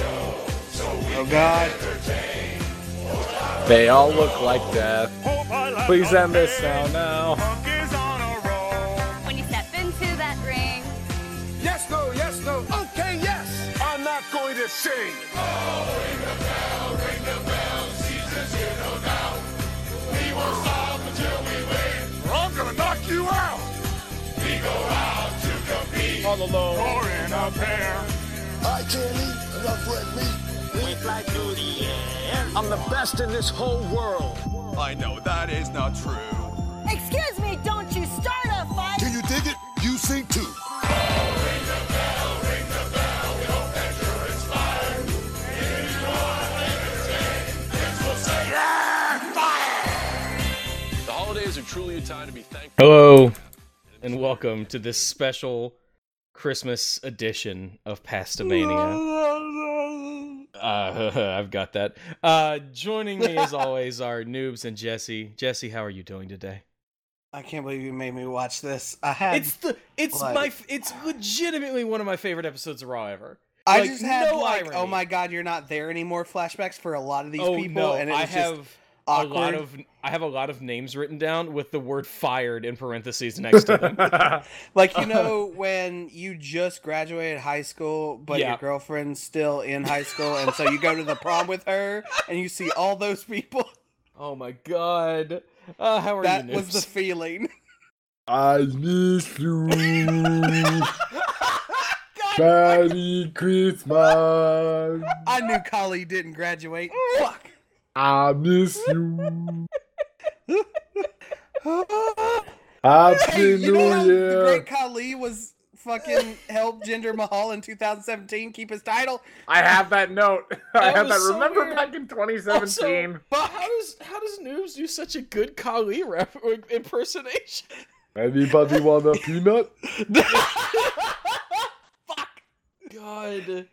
Oh God. They all look like death. Please end this now, now. When you step into that ring, Yes, no, yes, no. Okay, yes. I'm not going to sing. I'm gonna knock you out. All alone. Or in a pair. I can't eat enough red meat. I'm the best in this whole world. I know that is not true. excuse me, don't you start a fight. Can you dig it? You sing too. The holidays are truly a time to be thankful. Hello, and welcome to this special Christmas edition of Pastamania. Uh, I've got that. Uh, joining me as always are Noobs and Jesse. Jesse, how are you doing today? I can't believe you made me watch this. I had. It's the it's Like- my it's legitimately one of my favorite episodes of Raw ever. I like, just had no like, irony. oh my God, you're not there anymore. Flashbacks for a lot of these oh people, no, and it I just have a lot of I have a lot of names written down with the word "fired" in parentheses next to them. like you know when you just graduated high school, but Yeah. your girlfriend's still in high school, and so you go to the prom with her, and you see all those people. oh my god. Uh, how are That you? was the feeling. I miss you. Merry Christmas. I knew Khali didn't graduate. Fuck. I miss you. hey, Happy you know how New the great Khali was fucking helped Jinder Mahal in 2017 keep his title? I have that note. I That have that. so Remember weird. back in 2017? But how does how does Noobs do such a good Khali rep impersonation? Anybody want a peanut? Fuck. God.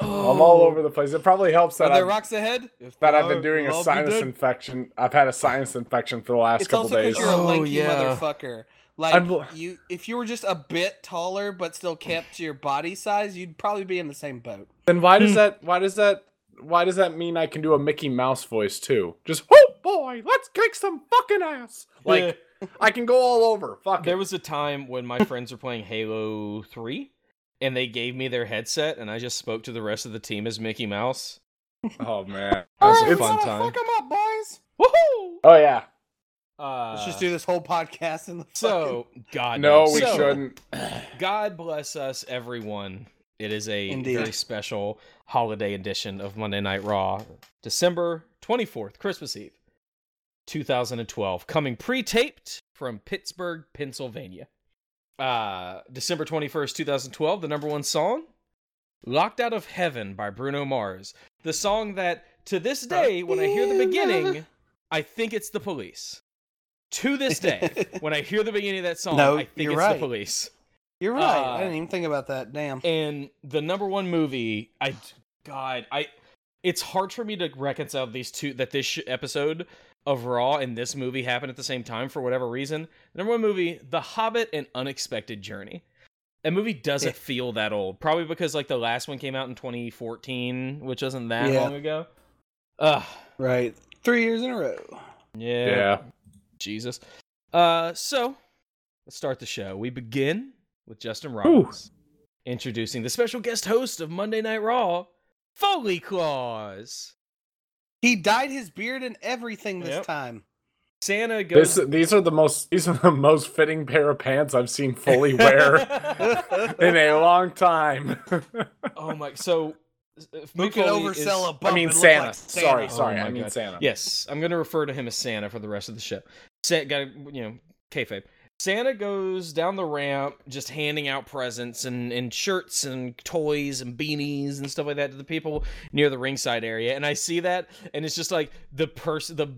I'm all over the place. It probably helps Are that there I've, rocks ahead? that I've been doing a I'll be sinus infection. I've had a sinus infection for the last It's couple also days. because you're a Oh, yeah. motherfucker. Like I'm- you, if you were just a bit taller but still kept your body size, you'd probably be in the same boat. Then why Hmm. does that? Why does that? Why does that mean I can do a Mickey Mouse voice too? Just oh boy, let's kick some fucking ass. Like I can go all over. Fuck There it. was a time when my friends were playing Halo 3 and they gave me their headset and I just spoke to the rest of the team as Mickey Mouse. Oh man. That was a fun time. Fuck 'em up, boys. Woohoo! Oh yeah. Uh, Let's just do this whole podcast in the so God No, knows. we So, shouldn't. God bless us, everyone. It is a Indeed. very special holiday edition of Monday Night Raw, December 24th, Christmas Eve, 2012, coming pre taped from Pittsburgh, Pennsylvania. Uh, December 21st, 2012, the number one song, Locked Out of Heaven by Bruno Mars. The song that, to this day, when I hear the beginning, I think it's the police. To this day, when I hear the beginning of that song, No, I think it's right. the police. You're right. I Uh, didn't even think about that. Damn. And the number one movie, I God, I it's hard for me to reconcile these two that this sh- episode of Raw and this movie happened at the same time for whatever reason. Number one movie, The Hobbit: and Unexpected Journey. That movie doesn't Yeah. feel that old, probably because like the last one came out in 2014, which wasn't that Yeah. long ago. Ugh, Right. Three years in a row. yeah, Yeah. Jesus. Uh, so let's start the show. We begin with Justin Roberts introducing the special guest host of Monday Night Raw, Foley Claus. He dyed his beard and everything this Yep. time. Santa goes. This these are the most these are the most fitting pair of pants I've seen Foley wear in a long time. oh my! So Who Mick can oversell is- a bump I mean Santa. like Sorry, Santa? sorry. Oh I mean God. Santa. Yes, I'm going to refer to him as Santa for the rest of the show. Sa- got you know, kayfabe. Santa goes down the ramp, just handing out presents and, and shirts and toys and beanies and stuff like that to the people near the ringside area. And I see that, and it's just like the person, the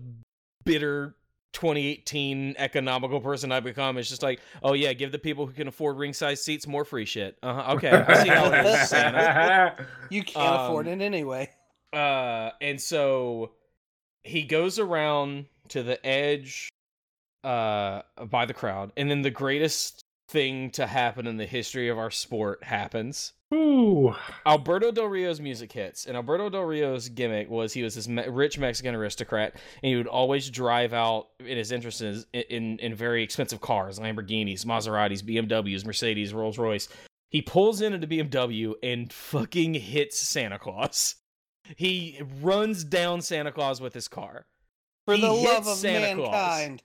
bitter 2018 economical person I become is just like, oh yeah, give the people who can afford ringside seats more free shit. Uh-huh. Okay, I see how it is, Santa. You can't Um, afford it anyway. Uh, and so he goes around to the edge, uh, by the crowd, and then the greatest thing to happen in the history of our sport happens. Ooh. Alberto Del Rio's music hits, and Alberto Del Rio's gimmick was he was this me- rich Mexican aristocrat, and he would always drive out in his interests in, in in very expensive cars, Lamborghinis, Maseratis, BMWs, Mercedes, Rolls Royce. He pulls into the BMW and fucking hits Santa Claus. He runs down Santa Claus with his car. For He the hits love of Santa Claus.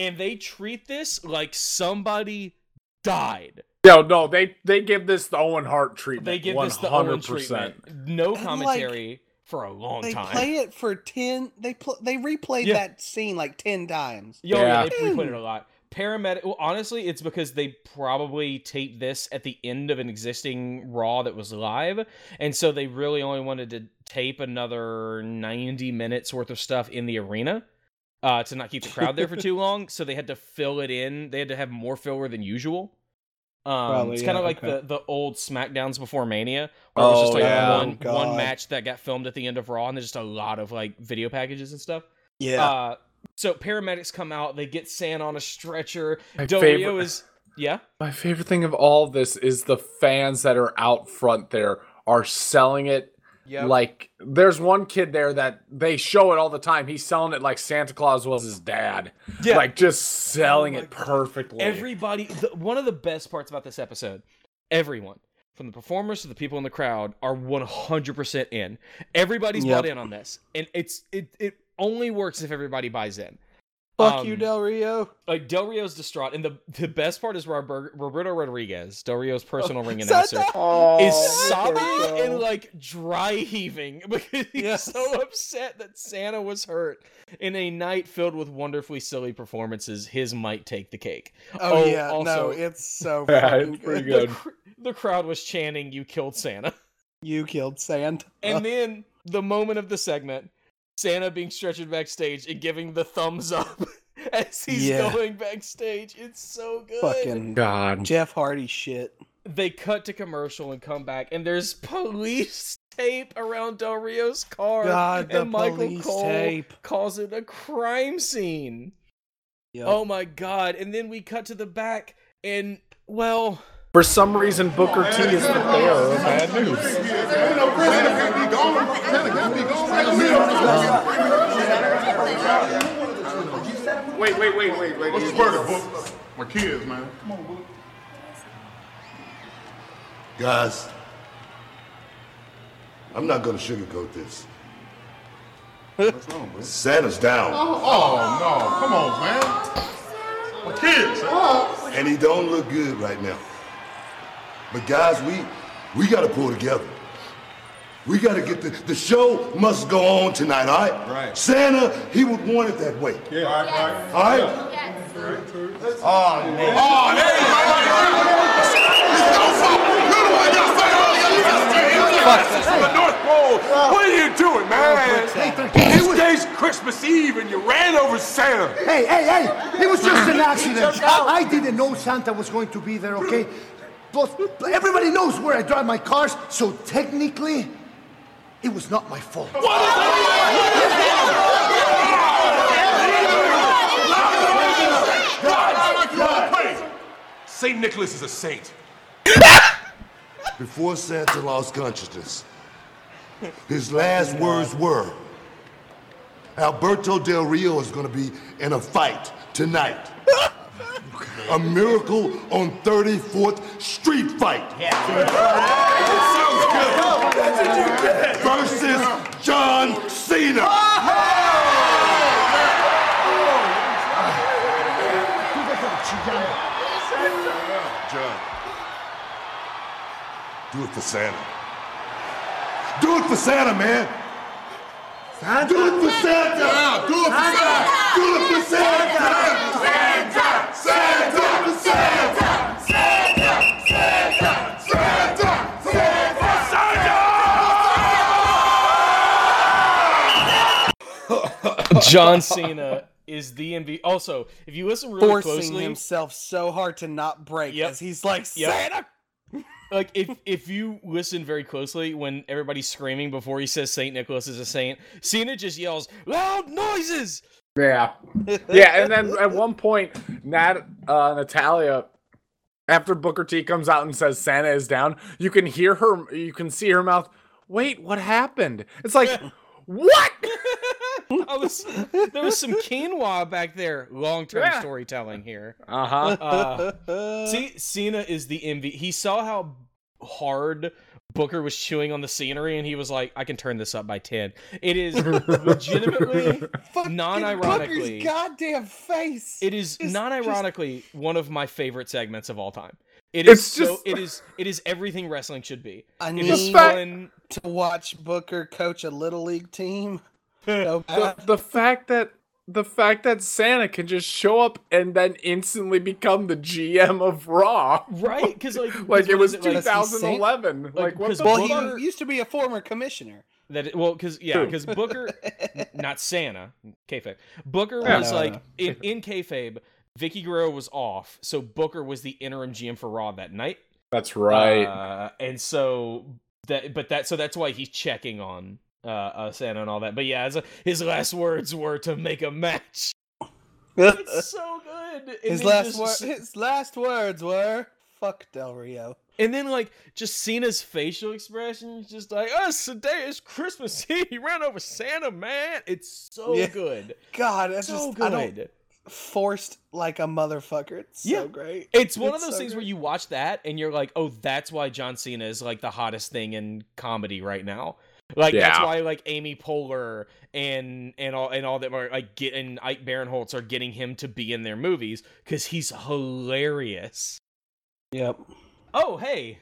Mankind. And they treat this like somebody died. No, no, they they give this the Owen Hart treatment. They give this the Owen 100%. treatment. No And, like, commentary for a long They time. play it for ten. They pl- they replayed Yeah. that scene like ten times. Yo, yeah, Yeah. they replayed it a lot. Paramedic. Well, honestly, it's because they probably taped this at the end of an existing Raw that was live, and so they really only wanted to tape another ninety minutes worth of stuff in the arena uh, to not keep the crowd there for too long. So they had to fill it in. They had to have more filler than usual. Um, Probably, it's kind of yeah, like okay. the the old Smackdowns before Mania, where it was just Oh, like yeah. one Oh, one God. match that got filmed at the end of Raw, and there's just a lot of like video packages and stuff. Yeah. Uh, so paramedics come out, they get Santa on a stretcher. My Del favorite- Rio is yeah. My favorite thing of all of this is the fans that are out front there are selling it Yep. like there's one kid there that they show it all the time. He's selling it like Santa Claus was his dad. Yeah. Like just selling Oh it perfectly. Everybody, the, one of the best parts about this episode, everyone, from the performers to the people in the crowd, are 100% in. Everybody's Yep. bought in on this, and it's it it only works if everybody buys in. Fuck you, um, Del Rio. Like Del Rio's distraught, and the the best part is Robert, Roberto Rodriguez, Del Rio's personal ring Santa! announcer. oh, is sobbing and like dry heaving because he's Yes. so upset that Santa was hurt. In a night filled with wonderfully silly performances, his might take the cake. Oh, Oh, yeah, no, it's so Yeah, it's pretty good. The, the crowd was chanting, "You killed Santa!" You killed Santa. And then the moment of the segment, Santa being stretched backstage and giving the thumbs up as he's Yeah. going backstage. It's so good. fucking God. Jeff Hardy shit. they cut to commercial and come back, and there's police tape around Del Rio's car. God, the and Michael police Cole tape. calls it a crime scene. Yep. Oh my god! And then we cut to the back, and well, For some reason, Booker T is the bearer of bad news. Wait, wait, wait, wait, wait. What's the verdict, Book? My kids, man. Come on, Book. Guys, I'm not gonna sugarcoat this. What's wrong, bro? Santa's down, Oh, no. Come on, man. My kids. and he don't look good right now. But guys, we we gotta pull together. We gotta get the the show must go on tonight, all right? Right. Santa, he would want it that way. Yeah, all right, all right. All right? Oh, oh, there you go. The North Pole. What are you doing, man? Oh, this day's Christmas Eve and you ran over Santa. Hey, hey, hey! It was just an accident. I didn't know Santa was going to be there, okay? But everybody knows where I drive my cars, so technically, it was not my fault. St. Nicholas is a saint. Before Santa lost consciousness, his last words were, Alberto Del Rio is gonna be in a fight tonight. A miracle on 34th Street fight. Versus John Cena. John. Do it for Santa. Do it for Santa, man. Do it for Santa. Do it for Santa. Do it for Santa. Santa. John Cena is the MVP. Also, if you listen really Forcing closely, himself so hard to not break Yep. as he's like Yep. Santa. like if if you listen very closely when everybody's screaming before he says Saint Nicholas is a saint, Cena just yells loud noises. Yeah. Yeah, and then at one point, Nat uh, Natalya after Booker T comes out and says Santa is down, you can hear her, you can see her mouth. Wait, what happened? It's like, what? I was there was some quinoa back there. Long term Yeah. storytelling here. Uh huh. Uh, see, Cena is the MV. He saw how hard Booker was chewing on the scenery, and he was like, "I can turn this up by 10. It is legitimately, non-ironically, Booker's goddamn face. it is Just- non-ironically one of my favorite segments of all time. It it's so. Just... It is. It is everything wrestling should be. I It need is fun. to watch Booker coach a little league team. So the, the fact that the fact that Santa can just show up and then instantly become the GM of Raw, Right? Because like, like 'cause it was is like, 2011. Like, what because the well, Booker- he used to be a former commissioner. That it, well, because yeah, because Booker, not Santa, kayfabe. Booker Yeah. was No, like no. in in kayfabe. Vickie Guerrero was off, so Booker was the interim GM for Raw that night. That's right. uh, and so that, but that, so that's why he's checking on uh, uh Santa and all that. But yeah, as a, his last words were to make a match. It's so good. And his last just- wor- his last words were "fuck Del Rio." And then like just Cena's facial expressions, just like, us today is Christmas Eve. He ran over Santa, man. It's so Yeah. good. God, that's So just I don't good. forced like a motherfucker. It's Yeah. so great. It's one of those so things where you watch that and you're like, oh, that's why John Cena is like the hottest thing in comedy right now. Like that's why like Amy Poehler and and all and all that are like get and Ike Barinholtz are getting him to be in their movies because he's hilarious. Yep. Oh hey,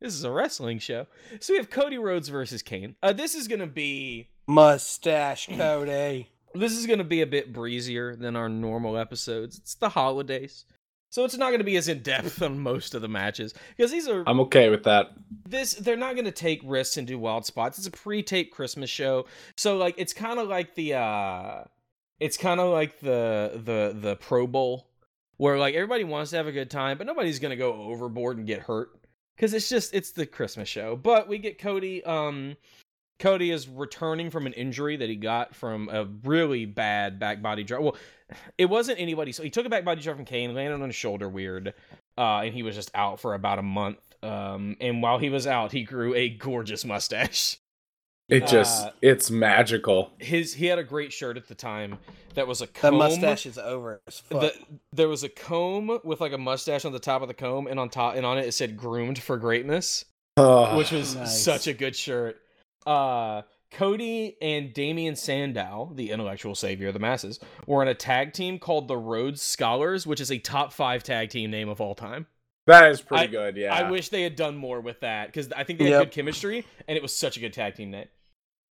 this is a wrestling show. So we have Cody Rhodes versus Kane. Uh, this is gonna be Mustache Cody. this is going to be a bit breezier than our normal episodes. It's the holidays. So it's not going to be as in depth on most of the matches because these are I'm okay with that. this they're not going to take risks and do wild spots. It's a pre-tape Christmas show. So like it's kind of like the uh it's kind of like the the the Pro Bowl where like everybody wants to have a good time, but nobody's going to go overboard and get hurt cuz it's just it's the Christmas show. But we get Cody um Cody is returning from an injury that he got from a really bad back body drop. Well, it wasn't anybody. So he took a back body drop from Kane, landed on his shoulder weird, uh, and he was just out for about a month. Um, and while he was out, he grew a gorgeous mustache. It just Uh, it's magical. His he had a great shirt at the time that was a That comb. mustache is over as fuck. The, there was a comb with like a mustache on the top of the comb, and on top and on it it said "groomed for greatness." Ugh. which was Nice. such a good shirt. Uh, Cody and Damien Sandow, the intellectual savior of the masses, were in a tag team called the Rhodes Scholars, which is a top five tag team name of all time. that is pretty I- good. Yeah. I wish they had done more with that because I think they had Yep. good chemistry and it was such a good tag team name.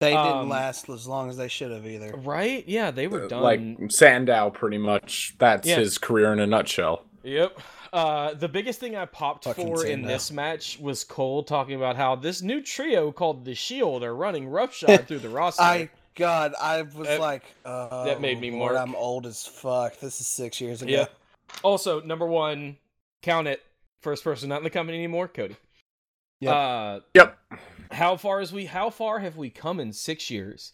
they um, didn't last as long as they should have either. Right? Yeah, they were done. like Sandow, pretty much. That's Yeah. his career in a nutshell. Yep. Uh, the biggest thing I popped Fucking for in Sandow. this match was Cole talking about how this new trio called the Shield are running roughshod through the roster. I God, I was That- like, oh, that made me more. I'm old as fuck. This is six years ago. Yeah. Also, number one, count it. First person not in the company anymore, Cody. Yep. Uh, Yep. how far is we? How far have we come in six years?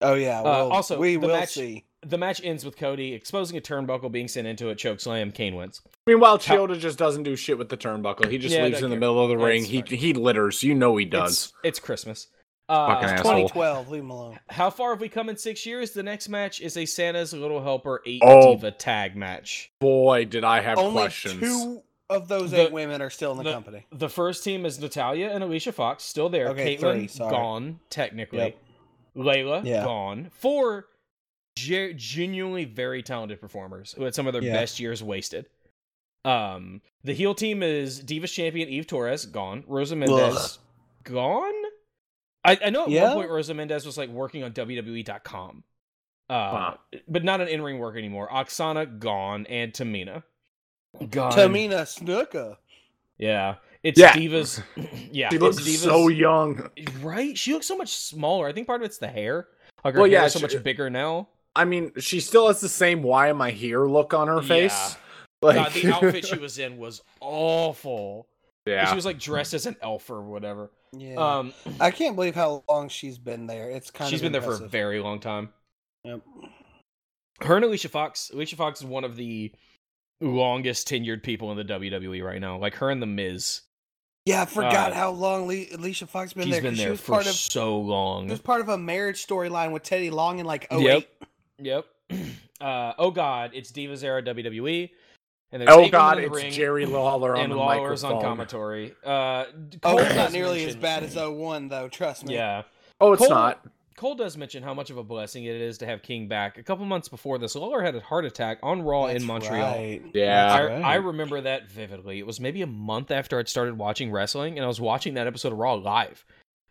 Oh yeah. Well, also, we will match- see. The match ends with Cody exposing a turnbuckle, being sent into a choke slam. Kane wins. Meanwhile, Chioda just doesn't do shit with the turnbuckle. He just Yeah, leaves don't in the care. middle of the ring. That's He he litters. You know he does. It's, it's Christmas. Uh, Fucking asshole. 2012. Leave him alone. how far have we come in six years? The next match is a Santa's Little Helper eight Oh. Diva tag match. Boy, did I have Only questions. two of those The- eight women are still in the, the- company. The first team is Natalya and Alicia Fox, still there. Okay, Kaitlyn three, sorry. gone technically. Yep. Layla Yeah. gone. Four ge- genuinely very talented performers who had some of their Yeah. best years wasted. Um, the heel team is Divas champion Eve Torres gone. Rosa Mendes gone. I, I know at Yeah? one point Rosa Mendes was like working on WWE.com, uh, Huh. but not an in-ring work anymore. Aksana gone and Tamina gone. Tamina Snuka. Yeah, it's Yeah. Divas. yeah, She it's looks Divas, so young. right. She looks so much smaller. I think part of it's the hair. Like her Well, hair yeah, is so she- much bigger now. I mean, she still has the same "Why am I here?" look on her face. Like God, the outfit she was in was awful. yeah. She was like dressed as an elf or whatever. Yeah. Um, I can't believe how long she's been there. It's kind she's of been there for a very long time. Yep. Her and Alicia Fox. Alicia Fox is one of the longest tenured people in the WWE right now. Like her and the Miz. Yeah, I forgot Uh, how long Le- Alicia Fox been She's there. 'cause been she there was for part of so long. It was part of a marriage storyline with Teddy Long in like 08. Yep. Yep. Uh, oh God, it's Divas era WWE. And there's Oh eight women God, the it's ring, Jerry Lawler on and the Lawler's on microphone. commentary. Uh, Oh, it's not nearly as bad as 01, though. Trust me. Yeah. Oh, it's Cole- not. Cole does mention how much of a blessing it is to have King back. A couple months before this, Lawler had a heart attack on Raw That's in Montreal. right. Yeah. I, That's right. I remember that vividly. It was maybe a month after I'd started watching wrestling, and I was watching that episode of Raw live.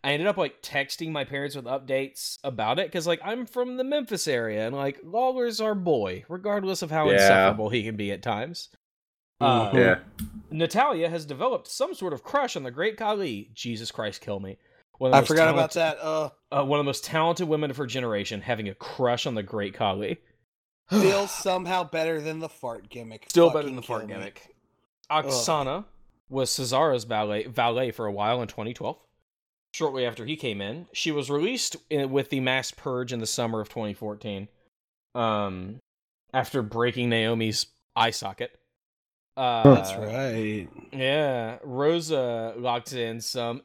I ended up like texting my parents with updates about it because, like, I'm from the Memphis area, and like Lawler's our boy, regardless of how Yeah. insufferable he can be at times. Uh, Mhm. Yeah. Natalya has developed some sort of crush on the Great Khali. Jesus Christ, kill me! One of I most forgot about that. Uh, Uh, one of the most talented women of her generation having a crush on the Great Khali. still somehow better than the fart gimmick. Still better than the fart kill me. gimmick. Aksana was Cesaro's valet, valet for a while in 2012. Shortly after he came in, she was released in, with the mass purge in the summer of 2014. Um, after breaking Naomi's eye socket. Uh, That's right. Yeah, Rosa locked in some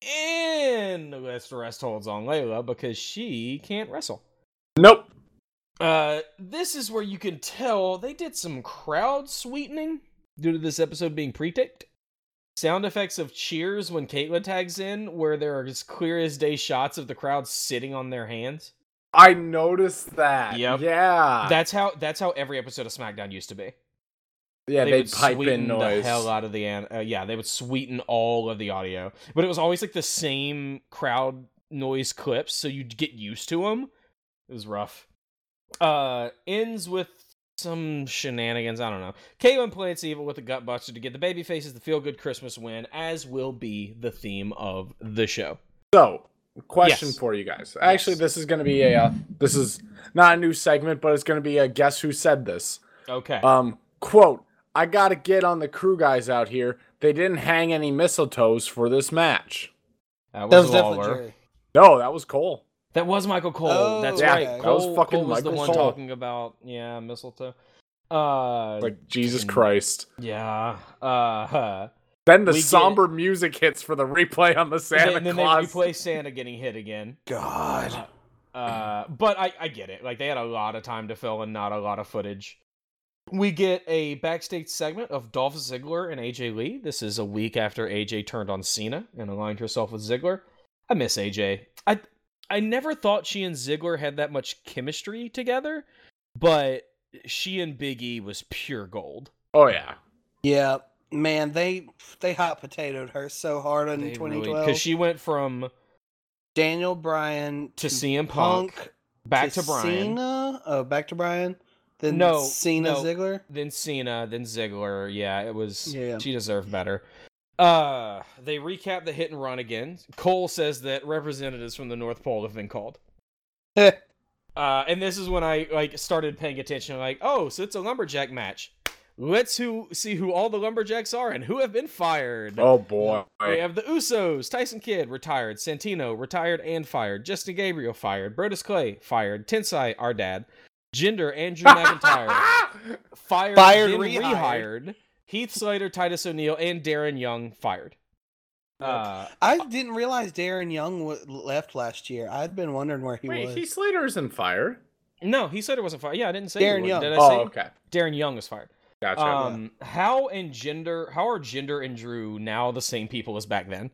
endless rest the rest holds on Layla because she can't wrestle. Nope. Uh, this is where you can tell they did some crowd sweetening due to this episode being pre-taped. Sound effects of cheers when Kaitlyn tags in, where there are as clear as day shots of the crowd sitting on their hands. I noticed that. Yep. Yeah. That's how that's how every episode of SmackDown used to be. yeah, they would pipe in noise. the hell out of the uh, yeah they would sweeten all of the audio but it was always like the same crowd noise clips so you'd get used to them it was rough uh ends with some shenanigans i don't know Kaitlyn plants evil with a gut buster to get the baby faces the feel good christmas win as will be the theme of the show So, question Yes. for you guys. Actually, Yes. this is going to be a uh, this is not a new segment, but it's going to be a guess who said this. okay Um, quote: I got to get on the crew guys out here. They didn't hang any mistletoes for this match. that was, That was definitely Lawler. Jerry. No, that was Cole. That was michael cole Oh, that's yeah, right that cole, was fucking cole was the one Cole. talking about yeah mistletoe uh Like Jesus. Christ. Yeah. Uh Then the We get- somber music hits for the replay on the Santa and then Claus. they replay Santa getting hit again. God. Uh but I I get it. Like they had a lot of time to fill and not a lot of footage. We get a backstage segment of Dolph Ziggler and AJ Lee. This is a week after AJ turned on Cena and aligned herself with Ziggler. I miss AJ. I I never thought she and Ziggler had that much chemistry together, but she and Big E was pure gold. oh yeah. Yeah, man, they they hot potatoed her so hard in 2012. Because she went from Daniel Bryan to CM Punk, back to, Bryan. Cena. Oh, back to Bryan. Then No, Cena no. Ziggler. then Cena, then Ziggler. Yeah, it was. Yeah. She deserved better. Uh, they recap the hit and run again. Cole says that representatives from the North Pole have been called. Uh, and this is when I like started paying attention. Like, oh, so it's a lumberjack match. Let's who see who all the lumberjacks are and who have been fired. Oh boy. We have the Usos, Tyson Kidd retired, Santino retired and fired, Justin Gabriel fired, Brodus Clay fired, Tensai our dad, Jinder Andrew McIntyre fired, Fired, rehired. rehired, Heath Slater, Titus O'Neil, and Darren Young fired. Uh, I didn't realize Darren Young w- left last year. I'd been wondering where he Wait, was. Heath Slater isn't fire. no, Heath Slater wasn't fired. Yeah, I didn't say he Darren was. Young. Did I Oh, say okay. Darren Young was fired? Gotcha. Um, how and Jinder? how are Jinder and Drew now the same people as back then?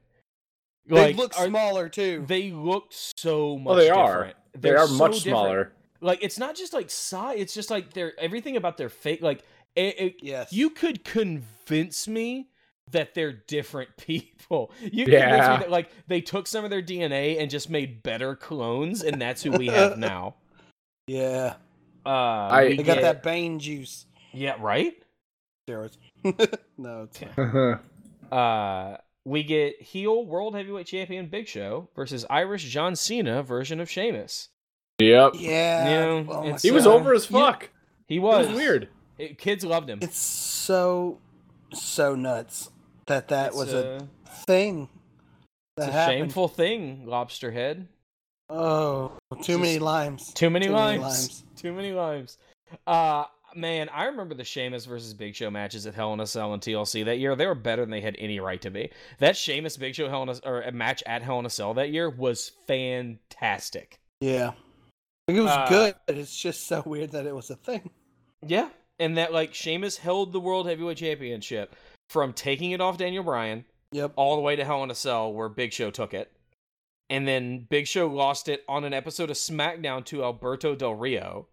they look are- smaller too. They looked so much oh, they are. different. They They're are so much different. smaller. Like it's not just like size; it's just like they're everything about their face. Like it, it- yes. you could convince me that they're different people. You could convince me Yeah. that like they took some of their DNA and just made better clones, and that's who we have now. yeah. Uh, I- we They got get- that Bane juice. Yeah, right. Steroids. no, it's. Uh-huh. Uh, we get heel world heavyweight champion Big Show versus Irish John Cena version of Sheamus. Yep. Yeah. Yeah, oh He was uh, over as yeah. fuck. He It was, was weird. It- kids loved him. It's so so nuts that that It's, was uh, a thing. It's a happened. shameful thing, Lobster Head. Oh, too many limes. Too many Too many limes. limes. Too many limes. Uh, man, I remember the Sheamus versus Big Show matches at Hell in a Cell and TLC that year. They were better than they had any right to be. That Sheamus Big Show Hell in a, or a match at Hell in a Cell that year was fantastic. Yeah. It was Uh, good. It's just so weird that it was a thing. Yeah, and that like Sheamus held the World Heavyweight Championship from taking it off Daniel Bryan Yep. all the way to Hell in a Cell where Big Show took it. And then Big Show lost it on an episode of SmackDown to Alberto Del Rio.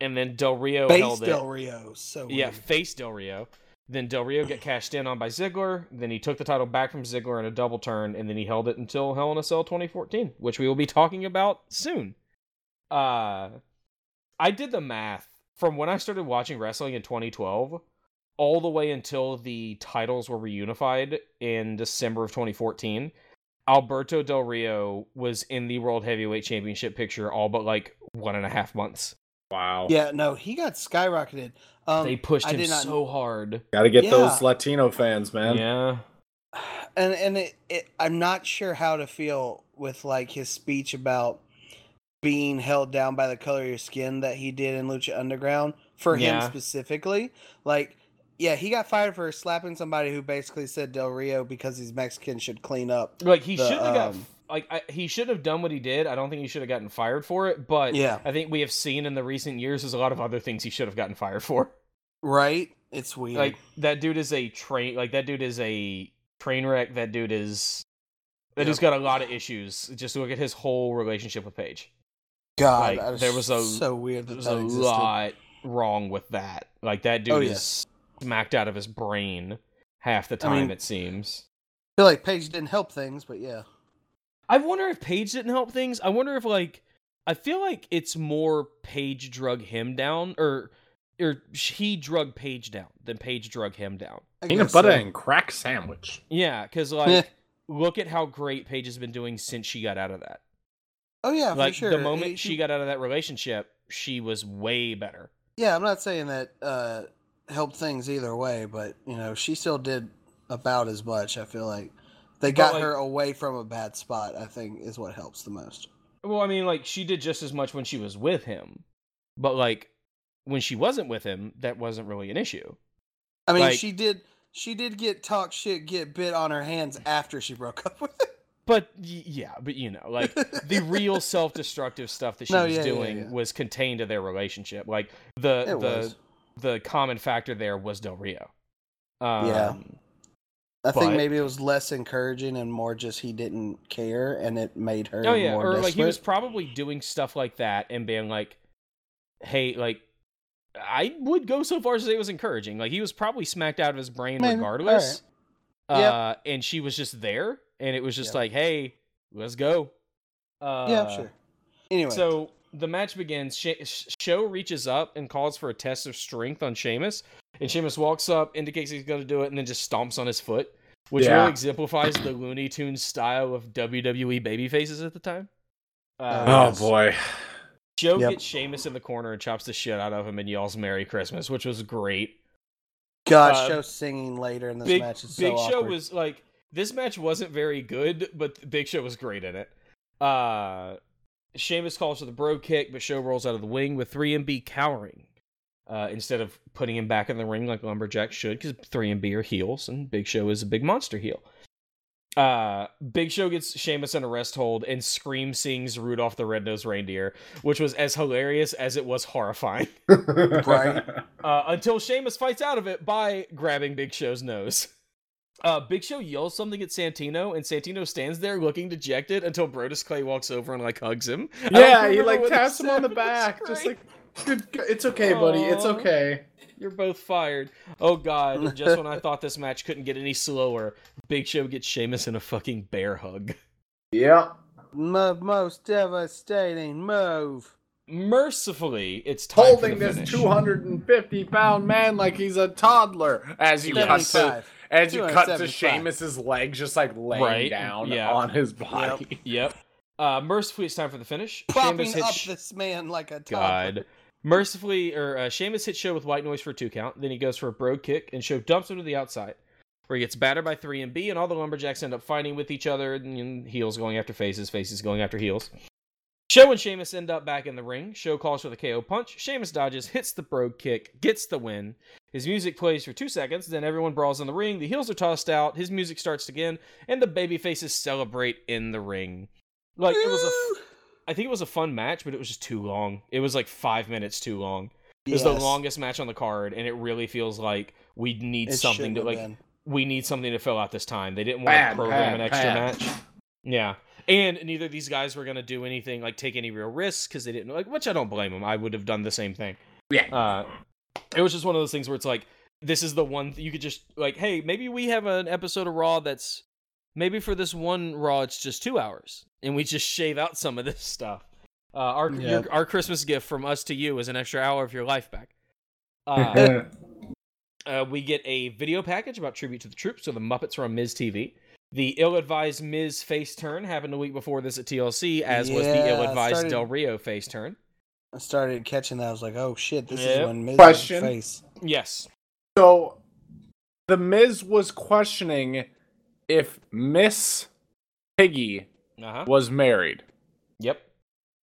And then Del Rio Base held Del it. Rio. So Yeah, weird. face Del Rio. Then Del Rio got cashed in on by Ziggler. Then he took the title back from Ziggler in a double turn, and then he held it until Hell in a Cell 2014, which we will be talking about soon. Uh, I did the math from when I started watching wrestling in 2012 all the way until the titles were reunified in December of 2014. Alberto Del Rio was in the World Heavyweight Championship picture all but like one and a half months. Wow. Yeah, no, he got skyrocketed. Um, They pushed I him not- so hard. Got to get Yeah. those Latino fans, man. Yeah. and and it, it, I'm not sure how to feel with like his speech about being held down by the color of your skin that he did in Lucha Underground for Yeah. him specifically. Like, yeah, he got fired for slapping somebody who basically said Del Rio because he's Mexican should clean up. Like he should have got um, like I, he should have done what he did. I don't think he should have gotten fired for it, but Yeah. I think we have seen in the recent years is a lot of other things he should have gotten fired for. Right? It's weird. Like that dude is a train like that dude is a train wreck. That dude is that Yep. dude's got a lot of issues. Just look at his whole relationship with Paige. God, like, that is there was a- so weird that There's that a existed. lot wrong with that. Like that dude Oh, is yes. smacked out of his brain half the I time. mean- it seems. I feel like Paige didn't help things, but yeah. I wonder if Paige didn't help things. I wonder if like I feel like it's more Paige drug him down or or he drug Paige down than Paige drug him down. Peanut butter so. and crack sandwich. Yeah, cuz like look at how great Paige has been doing since she got out of that. Oh yeah, like for sure. the moment He- she got out of that relationship, she was way better. Yeah, I'm not saying that uh helped things either way, but you know, she still did about as much. I feel like they got like- her away from a bad spot. I think is what helps the most. Well, I mean, like she did just as much when she was with him, but like when she wasn't with him, that wasn't really an issue. I mean, Like- she did. She did get talk shit, get bit on her hands after she broke up with him. But yeah, but you know, like the real self-destructive stuff that she No, was yeah, yeah, doing yeah. was contained to their relationship. Like the It the was. the common factor there was Del Rio. Um, Yeah. I think maybe it was less encouraging and more just he didn't care, and it made her. Oh yeah, more or like he was probably doing stuff like that and being like, "Hey, like." I would go so far as to say it was encouraging. Like he was probably smacked out of his brain Maybe. regardless. Alright. Yep. Uh, and she was just there, and it was just Yep. like, "Hey, let's go." Uh, yeah, sure. Anyway, So the match begins. Sh- Show reaches up and calls for a test of strength on Sheamus, and Sheamus walks up, indicates he's going to do it, and then just stomps on his foot, which Yeah. really exemplifies the Looney Tunes style of WWE babyfaces at the time. Uh, Oh yes. boy. Joe Yep. gets Sheamus in the corner and chops the shit out of him and yells "Merry Christmas," which was great. God, uh, show singing later in this Big match is so Big Show awkward. was like this match wasn't very good, but Big Show was great in it. Uh Sheamus calls for the bro kick, but Show rolls out of the wing with 3MB cowering. Uh, instead of putting him back in the ring like Lumberjack should, because 3MB are heels and Big Show is a big monster heel. Uh, Big Show gets Sheamus in a rest hold and Scream sings Rudolph the Red-Nosed Reindeer, which was as hilarious as it was horrifying. Right. Uh, until Sheamus fights out of it by grabbing Big Show's nose. Uh, Big Show yells something at Santino, and Santino stands there looking dejected until Brodus Clay walks over and like hugs him. Yeah, he like taps him on the back, just like, good, g- it's okay, buddy, it's okay. You're both fired. Oh god! Just when I thought this match couldn't get any slower, Big Show gets Sheamus in a fucking bear hug. Yeah. Mo- most devastating move. Mercifully, it's time Holding for the this 250 pound man like he's a toddler. As you cut to 75. as you cut to 275. Sheamus's legs just like laying Right, down yeah. on his body. Yep. Uh, mercifully, it's time for the finish. Propping Sheamus hits up Sh- this man like a toddler. God. Mercifully, or uh, Sheamus hits Show with white noise for a two count. Then he goes for a bro kick, and Show dumps him to the outside, where he gets battered by 3MB, and all the lumberjacks end up fighting with each other. And you heels going after faces, faces going after heels. Show and Sheamus end up back in the ring. Show calls for the KO punch. Sheamus dodges, hits the brogue kick, gets the win. His music plays for two seconds, then everyone brawls in the ring. The heels are tossed out. His music starts again, and the baby faces celebrate in the ring. Like it was a, I think it was a fun match, but it was just too long. It was like five minutes too long. It was the longest match on the card, and it really feels like we need It something to like. been. We need something to fill out this time. They didn't want Bad, to program bad, an extra bad. match. Yeah, and neither of these guys were gonna do anything like take any real risks because they didn't like. Which I don't blame them. I would have done the same thing. Yeah. Uh, it was just one of those things where it's like this is the one th- you could just like, hey, maybe we have an episode of Raw that's maybe for this one Raw it's just two hours, and we just shave out some of this stuff. Uh, our Yep. your, our Christmas gift from us to you is an extra hour of your life back. Uh, uh, we get a video package about tribute to the troops, so the Muppets are on Miz TV. The ill-advised Miz face turn happened a week before this at TLC, as was the ill-advised started- Del Rio face turn. I started catching that. I was like, oh shit, this Yep. is when Miz Question. face. Yes. So, the Miz was questioning if Miss Piggy Uh huh. was married. Yep.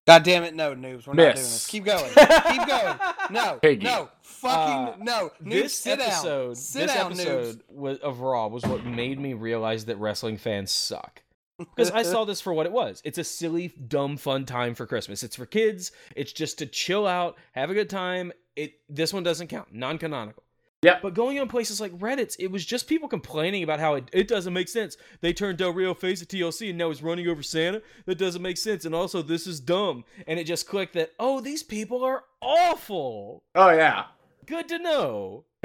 God damn it, no, noobs. We're not doing this. Keep going. Keep going. No. Piggy. No. Fucking Uh, no. Noobs, this sit episode, down. Sit this down, episode was, of Raw was what made me realize that wrestling fans suck. Because I saw this for what it was. It's a silly, dumb, fun time for Christmas. It's for kids. It's just to chill out, have a good time. It this one doesn't count, non-canonical. Yep. But going on places like Reddit, it was just people complaining about how it, it doesn't make sense. They turned Del Rio face at TLC and now he's running over Santa. That doesn't make sense. And also, this is dumb. And it just clicked that, oh, these people are awful. Oh yeah. Good to know.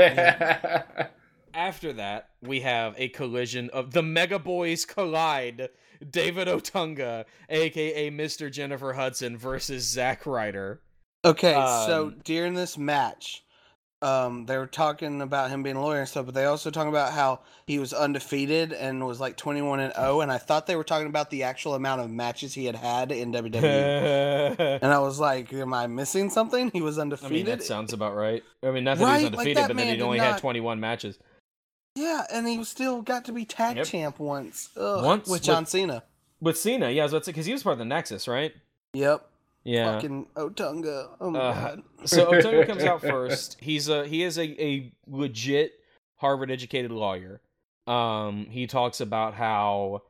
After that, we have a collision of the Mega Boys collide. David Otunga, aka Mr. Jennifer Hudson, versus Zack Ryder. Okay, so Um, during this match, um, they were talking about him being a lawyer and stuff, but they also talking about how he was undefeated and was like twenty one and zero, and I thought they were talking about the actual amount of matches he had had in WWE. And I was like, "Am I missing something? He was undefeated." mean, that sounds about right. I mean, not that Right, he's like undefeated, that but that he'd did only had 21 matches. yeah, and he still got to be tag Yep. champ once. Ugh, Once with with- John Cena. With Cena, yeah, so because he was part of the Nexus, right? Yep. Yeah. Fucking Otunga. Oh my Uh, god. so Otunga comes out first. He's a he is a, a legit Harvard educated lawyer. Um, he talks about how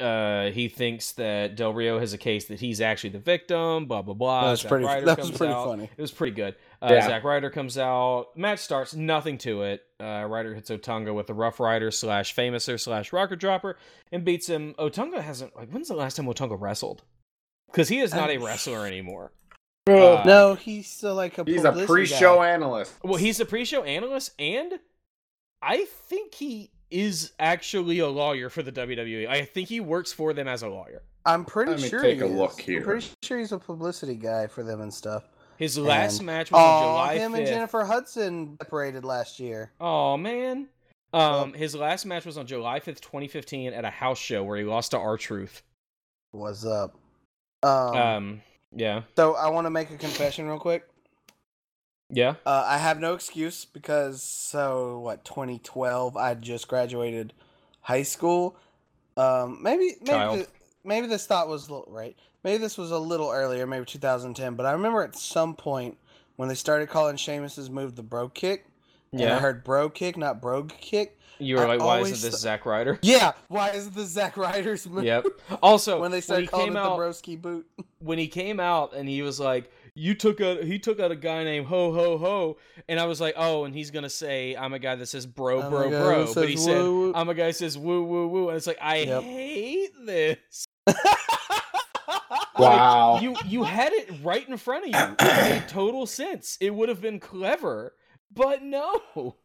uh he thinks that Del Rio has a case that he's actually the victim. Blah blah blah. That was Zack pretty- Ryder that was comes pretty out. funny. It was pretty good. Uh, Yeah. Zack Ryder comes out. Match starts. Nothing to it. Uh, Ryder hits Otunga with a Rough Ryder slash Famouser slash Rocker Dropper and beats him. Otunga hasn't like when's the last time Otunga wrestled? Because he is not a Uh, wrestler anymore. Oh, Uh, no, he's still like a He's a pre-show guy. analyst. Well, he's a pre-show analyst, and I think he is actually a lawyer for the WWE. I think he works for them as a lawyer. I'm pretty Let me sure take he a is. look here. I'm pretty sure he's a publicity guy for them and stuff. His last And- match was on July him and 5th. Jennifer Hudson separated last year. Oh man. Um, his last match was on July 5th, 2015 at a house show where he lost to R Truth. What's up? Um, Um, yeah. so I want to make a confession real quick. Yeah. Uh, I have no excuse because so what? 2012, I just graduated high school. Um, maybe maybe Child. maybe this thought was a little right. Maybe this was a little earlier, maybe 2010. But I remember at some point when they started calling Sheamus's move the bro kick. And I heard bro kick, not brogue kick. You were I like, why isn't this th- Zack Ryder? Yeah, why is the Zack Ryder's move? Yep. Also, when they when started he calling it out, the broski boot. when he came out and he was like, "You took out," he took out a guy named Ho Ho Ho, and I was like, "Oh," and he's gonna say, "I'm a guy that says bro, I'm bro, bro," but he says said, woo, woo. "I'm a guy that says woo, woo, woo," and it's like, I Yep. hate this. Wow. You you had it right in front of you. It made total sense. It would have been clever, but no.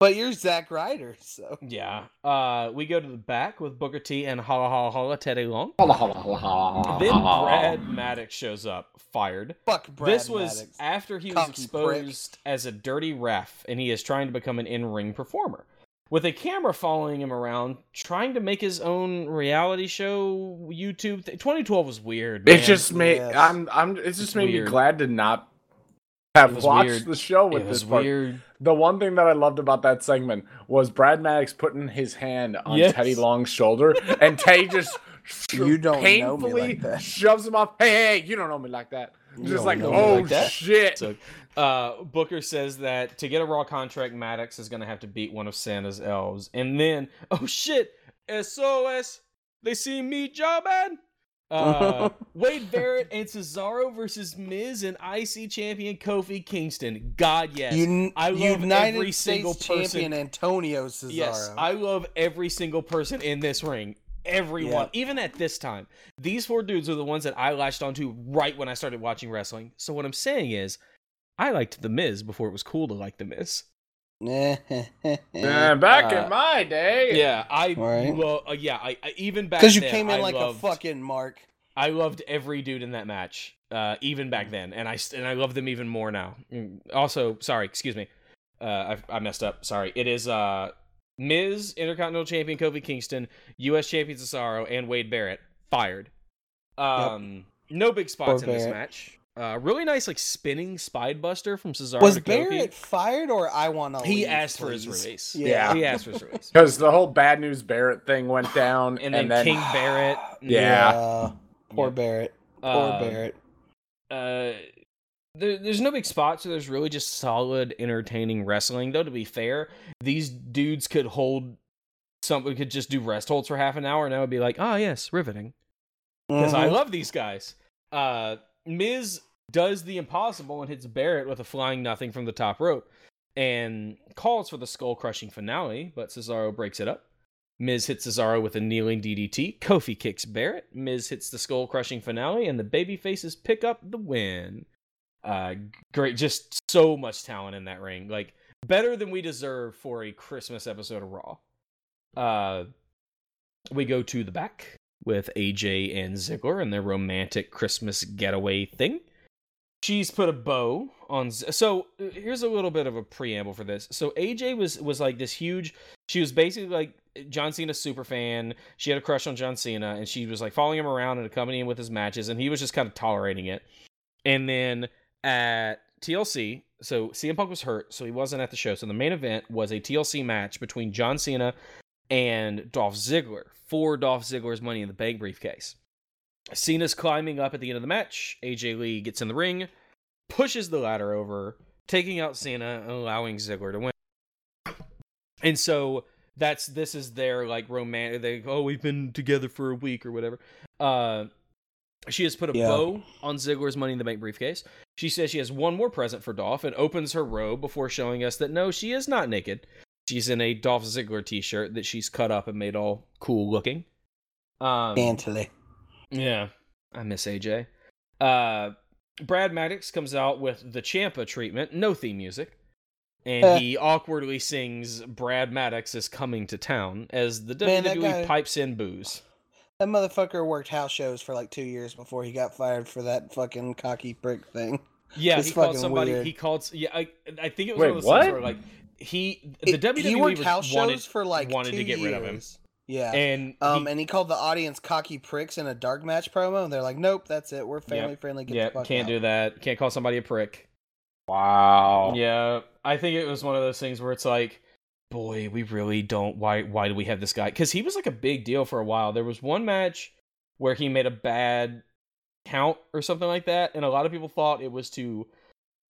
But you're Zack Ryder, so Yeah. Uh, we go to the back with Booker T and Holla Holla Holla Teddy Long. Holla, holla, holla, holla, Then. Brad Maddox shows up, fired. fuck Brad this was Maddox. after he was Cocky prick. exposed as a dirty ref, and he is trying to become an in-ring performer. With a camera following him around, trying to make his own reality show YouTube. Th- 2012 was weird. It just made Yes. I'm I'm it's just It's made weird. me glad to not have watched weird. the show with it this was part. weird. The one thing that I loved about that segment was Brad Maddox putting his hand on Yes. Teddy Long's shoulder, and Teddy just You don't know me painfully like that. shoves him off. Hey, hey, you don't know me like that. You Just like, know me oh like that." shit. So, uh, Booker says that to get a Raw contract, Maddox is going to have to beat one of Santa's elves. And then, oh shit, SOS, they see me, Jawman. Uh, Wade Barrett and Cesaro versus Miz and IC champion Kofi Kingston. God, yes. Un- I love United every States single champion person. Antonio Cesaro. Yes, I love every single person in this ring. Everyone, Yeah. even at this time. These four dudes are the ones that I latched onto right when I started watching wrestling. So what I'm saying is, I liked The Miz before it was cool to like The Miz. Uh, back Uh, in my day. Yeah, I Right. well, uh, yeah, I, I even back Because you then, came in I like loved, a fucking mark. I loved every dude in that match, uh, even back then, and I and I love them even more now. Mm, Also, sorry, excuse me, uh, I, I messed up. Sorry, it is uh, Miz, Intercontinental Champion Kofi Kingston, U.S. Champion Cesaro, and Wade Barrett fired. Um, no big spots Poor in this match. Uh, really nice like spinning Spinebuster from Cesaro. Was to Barrett fired or I want to? He asked for his release. Yeah. he asked for his release. Because the whole bad news Barrett thing went down, And then, King Barrett. Yeah. Poor Yeah. Barrett. Poor Uh, Barrett. uh there, there's no big spots so there's really just solid entertaining wrestling though to be fair these dudes could hold something could just do rest holds for half an hour and i would be like ah yes riveting because i Mhm. love these guys uh miz does the impossible and hits barrett with a flying nothing from the top rope and calls for the skull crushing finale but cesaro breaks it up Miz hits Cesaro with a kneeling DDT. Kofi kicks Barrett. Miz hits the skull crushing finale, and the baby faces pick up the win. Uh, great, just so much talent in that ring. Like better than we deserve for a Christmas episode of Raw. Uh, we go to the back with AJ and Ziggler and their romantic Christmas getaway thing. She's put a bow on. So uh, here's a little bit of a preamble for this. So AJ was was like this huge. She was basically like John Cena's super fan. She had a crush on John Cena, and she was like following him around and accompanying him with his matches, and he was just kind of tolerating it. And then at TLC, so CM Punk was hurt, so he wasn't at the show. So the main event was a TLC match between John Cena and Dolph Ziggler for Dolph Ziggler's Money in the Bank briefcase. Cena's climbing up at the end of the match. AJ Lee gets in the ring, pushes the ladder over, taking out Cena and allowing Ziggler to win. And so that's this is their like romantic. They oh we've been together for a week or whatever. Uh, she has put a Yeah. bow on Ziggler's Money in the Bank briefcase. She says she has one more present for Dolph and opens her robe before showing us that no, she is not naked. She's in a Dolph Ziggler t-shirt that she's cut up and made all cool looking. Um, Antony. Yeah, I miss AJ. Uh, Brad Maddox comes out with the Champa treatment, no theme music, and Eh. he awkwardly sings "Brad Maddox is coming to town" as the Man, WWE guy- pipes in booze. That motherfucker worked house shows for like two years before he got fired for that fucking cocky prick thing. Yeah, It's he called somebody. weird. He called. Yeah, I, I think it was Wait, one of those what? things where like he the It- WWE he worked house wanted, shows for like wanted two to get years. rid of him, Yeah. and um, he, and he called the audience cocky pricks in a dark match promo, and they're like, "Nope, that's it. We're family friendly. Get yeah, the fuck can't out." do that. Can't call somebody a prick. Wow. Yeah, I think it was one of those things where it's like, boy, we really don't. Why? Why do we have this guy? Because he was like a big deal for a while. There was one match where he made a bad count or something like that, and a lot of people thought it was to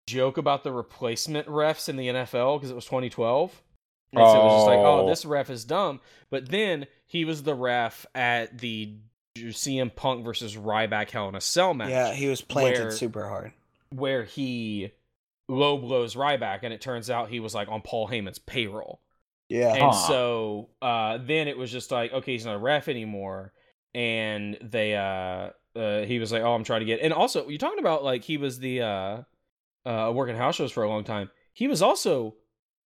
joke about the replacement refs in the NFL because it was 2012. And so it was just like, oh, Oh. this ref is dumb. But then he was the ref at the CM Punk versus Ryback Hell in a Cell match Yeah, he was planted where- super hard. where he low blows Ryback, and it turns out he was like on Paul Heyman's payroll. Yeah. And Huh. so uh, then it was just like, okay, he's not a ref anymore. And they, uh, uh, he was like, oh, I'm trying to get. And also, you're talking about like he was the uh, uh, working house shows for a long time. He was also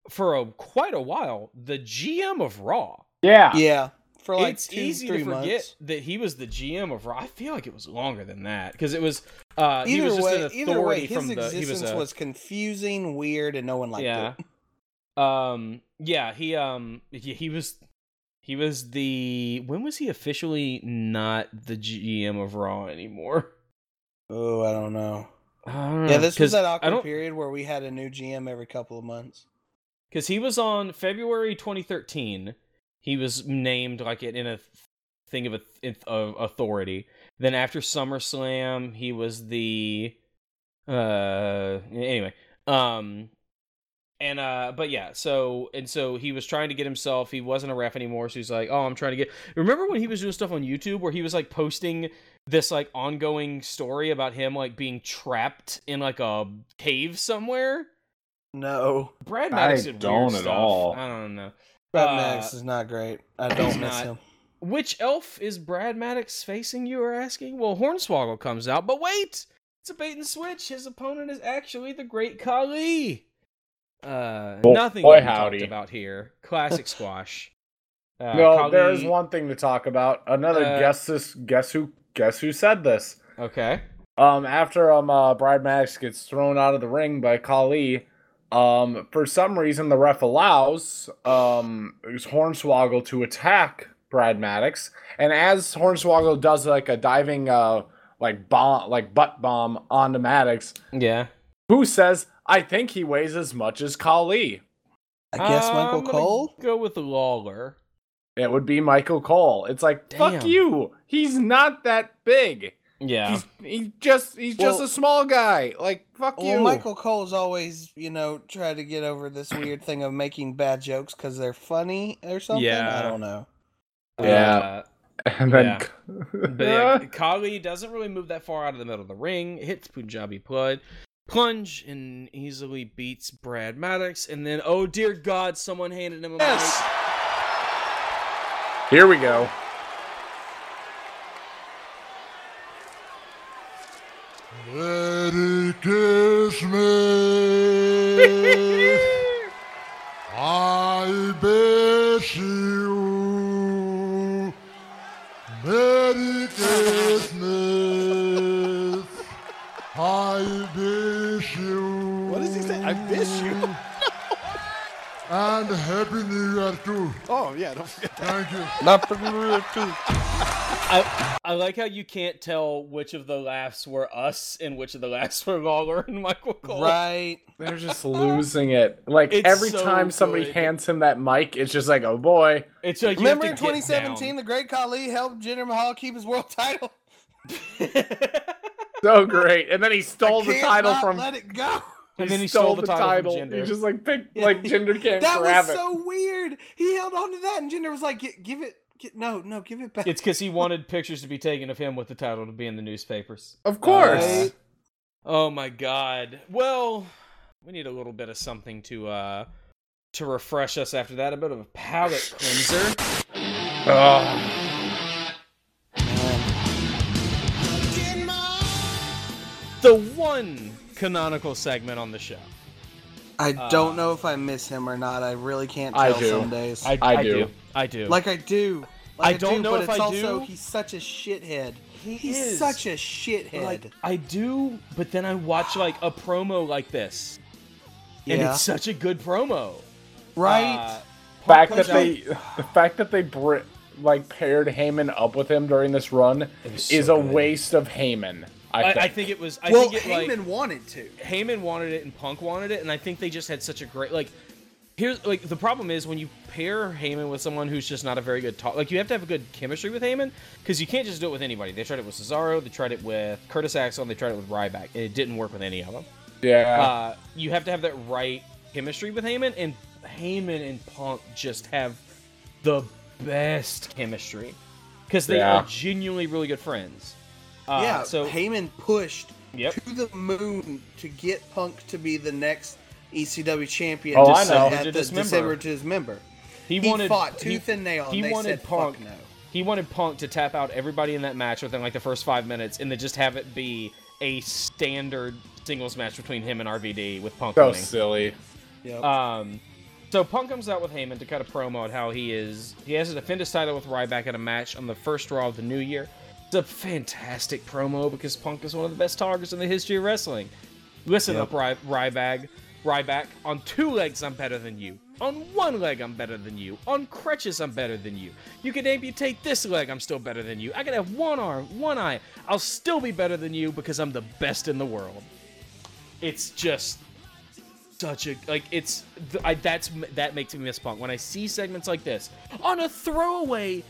for a quite a while the GM of Raw. Yeah. Yeah. For like it's two, easy three to forget months. that he was the GM of Raw. I feel like it was longer than that because it was. Uh, he Either was just way, an authority either way, his from the. He was existence a, was confusing, weird, and no one liked yeah. it. Um. Yeah. He. Um. He, he was. He was the. When was he officially not the GM of Raw anymore? Oh, I don't know. I don't Yeah, this was that I awkward period where we had a new GM every couple of months. Because he was on February 2013. He was named like it in a thing of, a, of authority. Then after SummerSlam, he was the uh anyway. Um and uh but yeah, so and so he was trying to get himself he wasn't a ref anymore, so he's like, "Oh, I'm trying to get Remember when he was doing stuff on YouTube where he was like posting this like ongoing story about him like being trapped in like a cave somewhere? No, Brad I Maddox did don't weird at stuff. all. I don't know. Brad Uh, Maddox is not great. I don't miss not. him. Which elf is Brad Maddox facing? You are asking. Well, Hornswoggle comes out, but wait, it's a bait and switch. His opponent is actually the Great Khali. Uh, Boy- nothing boy we talked howdy. about here. Classic squash. Uh, no, Khali- there is one thing to talk about. Another Uh, guess this guess who guess who said this? Okay. Um, after um uh, Brad Maddox gets thrown out of the ring by Khali, um, for some reason the ref allows um Hornswoggle to attack Brad Maddox, and as Hornswoggle does like a diving uh like bomb like butt bomb onto Maddox, Yeah. who says I think he weighs as much as Khali. I guess Uh, Michael I'm Cole. Go with Lawler. It would be Michael Cole. It's like fuck you. He's not that big. Yeah. He's he just he's just a small guy. Like fuck Well, you. Michael Cole's always, you know, tried to get over this weird thing of making bad jokes because they're funny or something. Yeah. I don't know. Yeah. Uh, and then Yeah. But yeah, Khali doesn't really move that far out of the middle of the ring. Hits Punjabi plunge, plunge, and easily beats Brad Maddox. And then, oh dear God, someone handed him a Yes. Here we go. Merry Christmas. I wish you Merry Christmas. I wish you. What does he say? I miss you. And Happy New Year too. Oh yeah, don't forget that. Thank you. I, I like how you can't tell which of the laughs were us and which of the laughs were Lawler and Michael Cole. Right. They're just losing it. Like It's every so time somebody good. hands him that mic, it's just like, oh boy. It's like you Remember have in get 2017, down. the Great Khali helped Jinder Mahal keep his world title. So great. And then he stole I the can't title not from let it go. and then he stole, stole the title, from He just like picked like Jinder can't grab it. that grab was it. so weird. He held on to that, and Jinder was like, "Gi- "Give it, gi- no, no, give it back." It's because he wanted pictures to be taken of him with the title to be in the newspapers. Of course. Right. Oh my god. Well, we need a little bit of something to uh to refresh us after that. A bit of a palate cleanser. Ugh. The one canonical segment on the show. I uh, don't know if I miss him or not. I really can't I tell do. some days. I do. I do. like I do. Like I don't do, know but if it's I also do. he's such a shithead. He he's is. such a shithead. like I do, but then I watch like a promo like this, and Yeah. it's such a good promo. right? Uh, fact that they the fact that they br- like paired Heyman up with him during this run was is so a good. waste of Heyman. I, I, think. I think it was. I well, think it Heyman like wanted to. Heyman wanted it and Punk wanted it, and I think they just had such a great like. Here's like the problem is when you pair Heyman with someone who's just not a very good talk. Like you have to have a good chemistry with Heyman because you can't just do it with anybody. They tried it with Cesaro, they tried it with Curtis Axel, and they tried it with Ryback, and it didn't work with any of them. yeah. Uh, you have to have that right chemistry with Heyman, and Heyman and Punk just have the best chemistry because they Yeah. are genuinely really good friends. Uh, yeah. so Heyman pushed Yep. to the moon to get Punk to be the next ECW champion. Oh, to I know. At the dismember. December to dismember. he, He, wanted fought he- tooth and nail. He and they wanted said, Punk. Fuck no. He wanted Punk to tap out everybody in that match within like the first five minutes, and then just have it be a standard singles match between him and RVD with Punk so winning. silly. Yep. Um, so Punk comes out with Heyman to cut a promo on how he is he has to defend his title with Ryback in a match on the first Raw of the New Year. It's a fantastic promo because Punk is one of the best talkers in the history of wrestling. Listen up, Ry- Ryback. Ryback. On two legs, I'm better than you. On one leg, I'm better than you. On crutches, I'm better than you. You can amputate this leg, I'm still better than you. I can have one arm, one eye. I'll still be better than you because I'm the best in the world. It's just such a like it's I, that's that makes me miss Punk when I see segments like this on a throwaway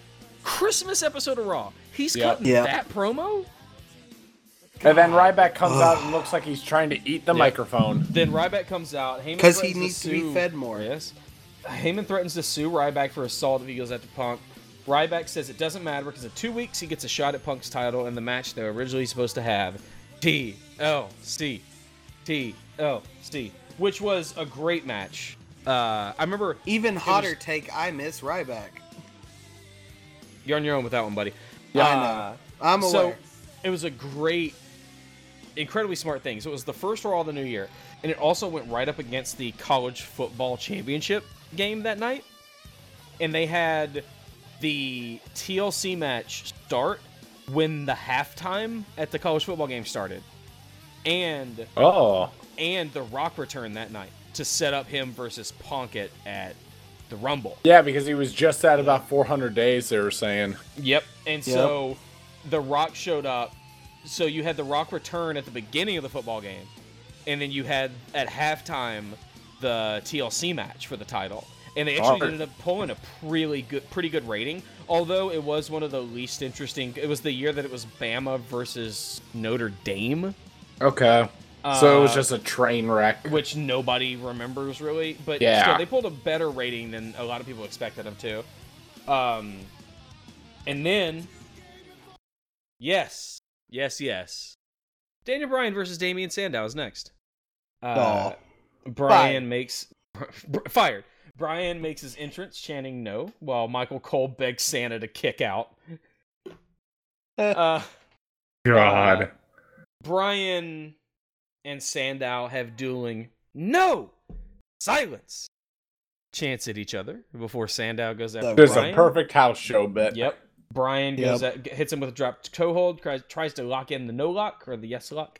Christmas episode of Raw. He's Yep. cutting Yep. that promo. And then Ryback comes out and looks like he's trying to eat the Yeah. microphone. Then Ryback comes out. Because he needs to be fed more. Yes. Heyman threatens to sue Ryback for assault if he goes after Punk. Ryback says it doesn't matter because in two weeks he gets a shot at Punk's title in the match they were originally supposed to have. T L C T L C, which was a great match. Uh, I remember Even was- hotter take. I miss Ryback. you're on your own with that one, buddy. Yeah, I Uh, know. I'm so aware. it was a great, incredibly smart thing. So it was the first Raw of the new year, and it also went right up against the college football championship game that night. And they had the TLC match start when the halftime at the college football game started, and Oh. and the Rock returned that night to set up him versus Punk at, at the Rumble. Yeah, because he was just at about 400 days, they were saying. Yep. And so The Rock showed up. So you had The Rock return at the beginning of the football game. And then you had at halftime the TLC match for the title. And they actually ended up pulling a really good pretty good rating. Although it was one of the least interesting it was the year that it was Bama versus Notre Dame. Okay. So it was Uh, just a train wreck. which nobody remembers really. But Yeah. still, they pulled a better rating than a lot of people expected them to. Um, and then, yes, yes, yes, Daniel Bryan versus Damien Sandow is next. Uh, Aw. Bryan makes fired. Bryan makes his entrance chanting no, while Michael Cole begs Santa to kick out. uh, God. uh, Bryan and Sandow have dueling no silence chants at each other before Sandow goes after There's Bryan. a perfect house show bit. Yep. Bryan goes at, hits him with a drop toe hold, tries, tries to lock in the no lock or the yes lock.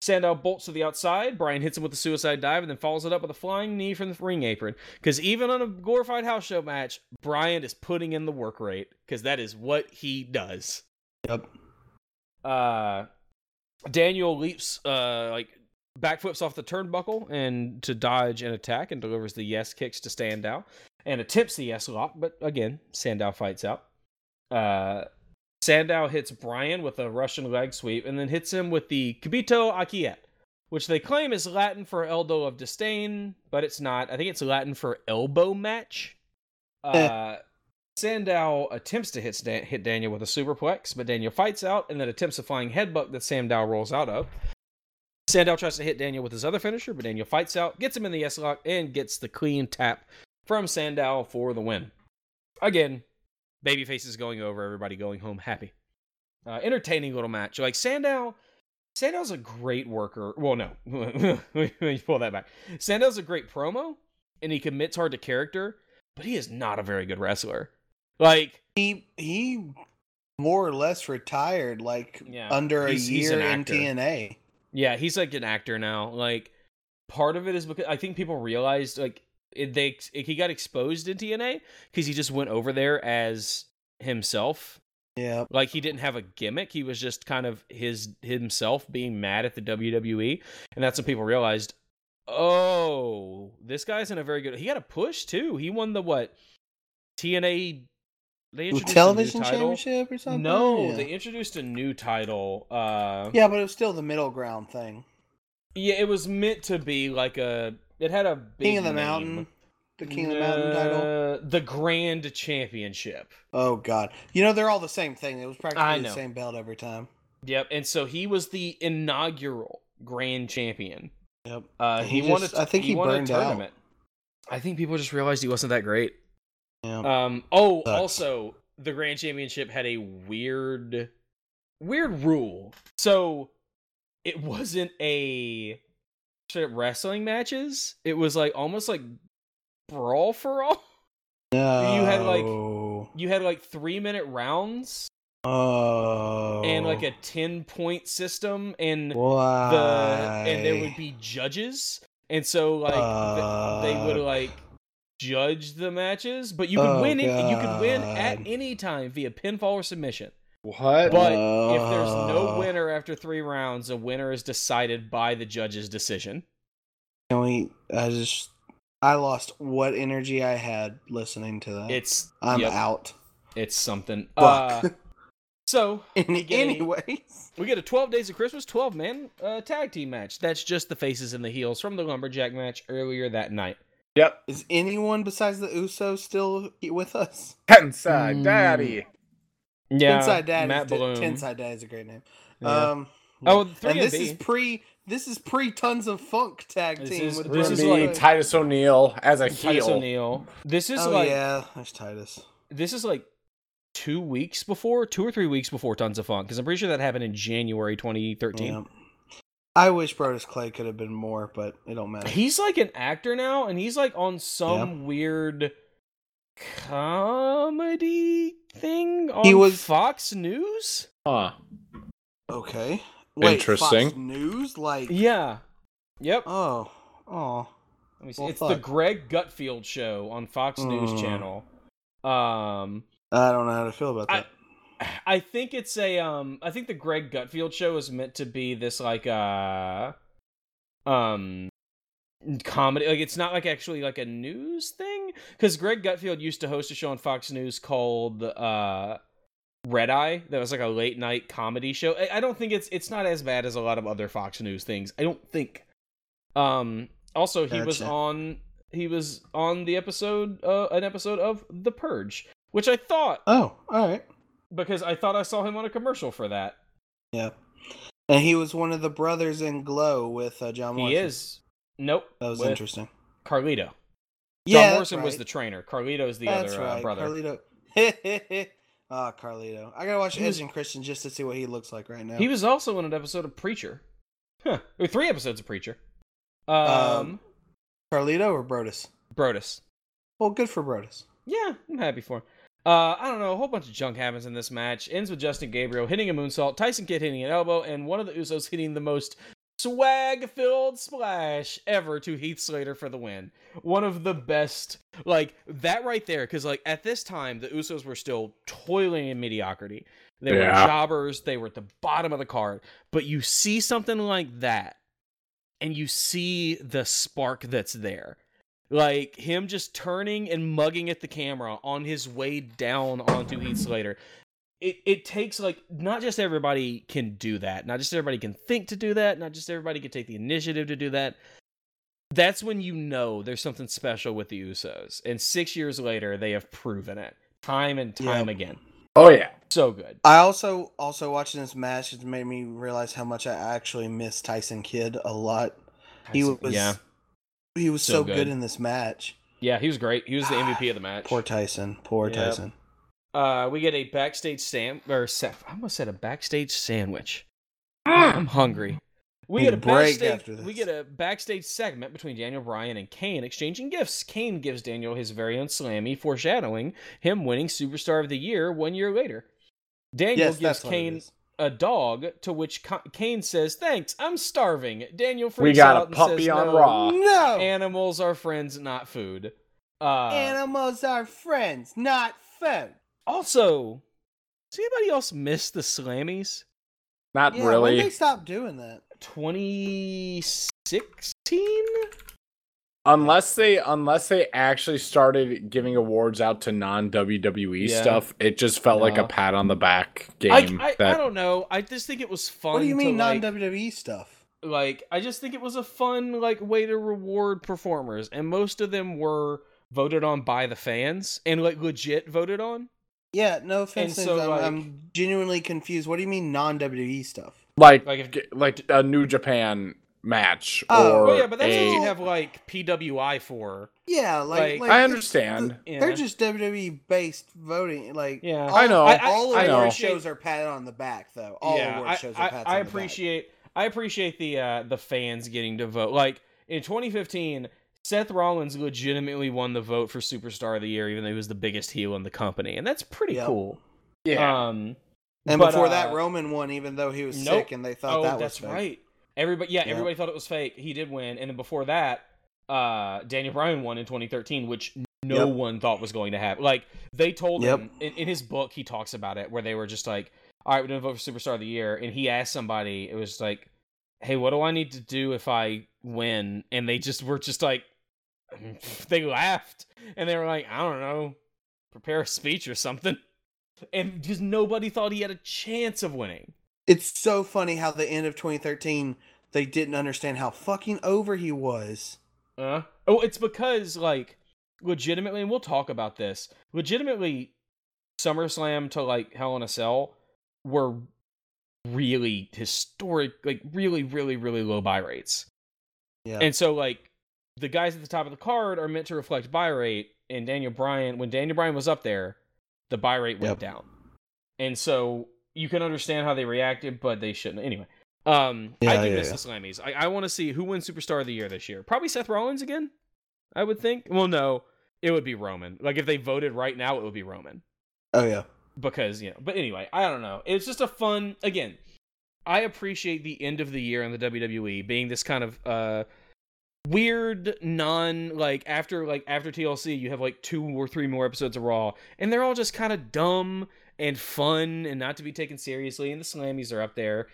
Sandow bolts to the outside. Bryan hits him with a suicide dive and then follows it up with a flying knee from the ring apron. Because even on a glorified house show match, Bryan is putting in the work rate because that is what he does. Yep. Uh, Daniel leaps, uh, like backflips off the turnbuckle and to dodge an attack and delivers the yes kicks to Sandow and attempts the yes lock, but again, Sandow fights out. Uh, Sandow hits Bryan with a Russian leg sweep and then hits him with the Kibito Akiet, which they claim is Latin for elbow of disdain, but it's not. I think it's Latin for elbow match. Uh, Sandow attempts to hit, Stan- hit Daniel with a superplex, but Daniel fights out and then attempts a flying headbutt that Sandow rolls out of. Sandow tries to hit Daniel with his other finisher, but Daniel fights out, gets him in the S lock, and gets the clean tap from Sandow for the win. Again, babyface is going over, everybody going home happy. Uh, entertaining little match. Like Sandow, Sandow's a great worker. Well, no, let me pull that back. Sandow's a great promo, and he commits hard to character, but he is not a very good wrestler. Like he he more or less retired like Yeah, under a year in. TNA. Yeah, he's like an actor now. Like part of it is because I think people realized like it, they he got exposed in TNA because he just went over there as himself. Yeah. Like he didn't have a gimmick. He was just kind of his himself being mad at the WWE, and that's when people realized, oh, this guy's in a very good. He got a push too. He won the what TNA. They The introduced a new television title. championship or something? No, Yeah. they introduced a new title. Uh, Yeah, but it was still the middle ground thing. yeah, it was meant to be like a. It had a big King of the name. Mountain. The King of the Mountain title. The Grand Championship. Oh god. You know they're all the same thing. It was practically the same belt every time. Yep, and so he was the inaugural Grand Champion. Yep. Uh, he, he won. just- A, I think he won a burned out. tournament. I think people just realized he wasn't that great. Yeah. Um. Oh, Sucks. also, the Grand Championship had a weird, weird rule. So it wasn't a wrestling matches. It was like almost like brawl for all. no. You had like you had like three minute rounds Oh. and like a ten point system, and Why? the and there would be judges, and so like th- they would Uh. like judge the matches, but you could Oh, win it. You could win at any time via pinfall or submission. What? But if there's no Uh. winner after three rounds, a winner is decided by the judge's decision. Can we? I just. I lost what energy I had listening to that. It's I'm yep. out. It's something. Fuck. Uh, so In, we get a- anyways, we get a 12 Days of Christmas 12 man uh, tag team match. That's just the faces and the heels from the lumberjack match earlier that night. Yep. is anyone besides the Usos still with us? Tensai Mm. Daddy. Yeah, Tensai Dad. Matt is, Bloom. Tensai Dad is a great name. Yeah. Um, Oh, and 3MB. this is pre. This is pre tons of funk tag This team is- with this This is is like- Titus O'Neil as a Titus heel. O'Neil. This is Oh like yeah, there's Titus. this is like two weeks before, two or three weeks before Tons of Funk, because I'm pretty sure that happened in January 2013. Yeah. I wish Brodus Clay could have been more, but it don't matter. He's like an actor now, and he's like on some weird comedy thing on He was- Fox News. Huh. Okay. Wait, Interesting. Fox News, like Yeah. Yep. oh, oh, Let me see. well, it's the. Greg Gutfeld show on Fox News Mm. channel. Um, I don't know how to feel about I, that. I think it's a um. I think the Greg Gutfeld show is meant to be this like uh, um, comedy. Like it's not like actually like a news thing because Greg Gutfeld used to host a show on Fox News called uh. Red Eye that was like a late night comedy show. I, I don't think it's it's not as bad as a lot of other Fox News things. I don't think. Um. Also, he was on he was on the episode uh, an episode of The Purge, which I thought oh, all right, because I thought I saw him on a commercial for that. yeah. And he was one of the brothers in Glow with uh, John. He is. Nope. That was interesting. Carlito. John Yeah, that's Morrison was the trainer. Carlito is the That's other uh, brother. Carlito. Ah, Carlito. I gotta watch He Edge and Christian just to see what he looks like right now. He was also in an episode of Preacher. Huh. Three episodes of Preacher. Um, Um, Carlito or Brodus? Brodus. Well, good for Brodus. Yeah, I'm happy for him. Uh, I don't know. A whole bunch of junk happens in this match. Ends with Justin Gabriel hitting a moonsault, Tyson Kidd hitting an elbow, and one of the Usos hitting the most swag-filled splash ever to Heath Slater for the win. One of the best, like that right there, because like at this time the Usos were still toiling in mediocrity. They were jobbers. They were at the bottom of the card. But you see something like that, and you see the spark that's there like him just turning and mugging at the camera on his way down onto Heath Slater. It it takes like not just everybody can do that, not just everybody can think to do that, not just everybody can take the initiative to do that. That's when you know there's something special with the Usos. And six years later, they have proven it time and time Yeah. again. Oh yeah. So good. I also also watching this match has made me realize how much I actually miss Tyson Kidd a lot. He was yeah, he was So so, good. good. in this match. yeah, he was great. He was the ah, MVP of the match. Poor Tyson. Poor Yep. Tyson. Uh, we get a backstage sam or sa- I almost said a backstage sandwich. I'm hungry. We get a a break backstage. after this. We get a backstage segment between Daniel Bryan and Kane exchanging gifts. Kane gives Daniel his very own slammy, foreshadowing him winning Superstar of the Year one year later. Daniel Yes, gives that's what it Kane a dog, to which Ka- Kane says, "Thanks, I'm starving." Daniel freaks We got out a and puppy says, on "No, Raw. No. Animals are friends, not food. Uh, Animals are friends, not food. Also, does anybody else miss the Slammies? Not Yeah, when really. they stop doing that? 2016? Unless they unless they actually started giving awards out to non WWE Yeah. stuff, it just felt like a pat on the back game. I, that I don't know. I just think it was fun. What do you mean to, non like, WWE stuff? like I just think it was a fun like way to reward performers, and most of them were voted on by the fans and like legit voted on. Yeah, no offense. So, I'm, like- I'm genuinely confused. What do you mean non WWE stuff? like Like if- like a New Japan match Oh, or Well, yeah, but that's a, what you have like PWI for. Yeah, like, Like- like I it's- understand. Yeah. They're just WWE based voting. Like, Yeah. all, I know. I- I- all I know. award shows are patted on the back, though. All yeah, award I, shows I, are patted I on the appreciate I appreciate the uh, the fans getting to vote. Like in 2015, Seth Rollins legitimately won the vote for Superstar of the Year, even though he was the biggest heel in the company, and that's pretty Yep. cool. yeah. Um. And but, before uh, that, Roman won, even though he was nope. sick, and they thought oh, that was that's fake. right. Everybody, yeah, Yep. everybody thought it was fake. He did win, and then before that, uh, Daniel Bryan won in 2013, which no Yep. one thought was going to happen. Like they told Yep. him in, in his book, he talks about it where they were just like, "All right, we're gonna vote for Superstar of the Year," and he asked somebody, it was like, "Hey, what do I need to do if I win?" And they just were just like, they laughed, and they were like, "I don't know, prepare a speech or something." and because nobody thought he had a chance of winning. It's so funny how the end of 2013 they didn't understand how fucking over he was. Uh, oh, it's because like legitimately, and we'll talk about this. Legitimately, SummerSlam to like Hell in a Cell were really historic, like really, really, really low buy rates. Yeah. And so like the guys at the top of the card are meant to reflect buy rate, and Daniel Bryan, when Daniel Bryan was up there, the buy rate went Yep. down. And so you can understand how they reacted, but they shouldn't. Anyway, um, I do yeah, miss yeah. the Slammies. I, I want to see who wins Superstar of the Year this year. Probably Seth Rollins again. I would think. Well, no, it would be Roman. Like if they voted right now, it would be Roman oh yeah. because you know. But anyway, I don't know. It's just a fun. Again, I appreciate the end of the year in the WWE being this kind of uh weird non like after like after TLC you have like two or three more episodes of Raw and they're all just kind of dumb and fun and not to be taken seriously and the Slammies are up there.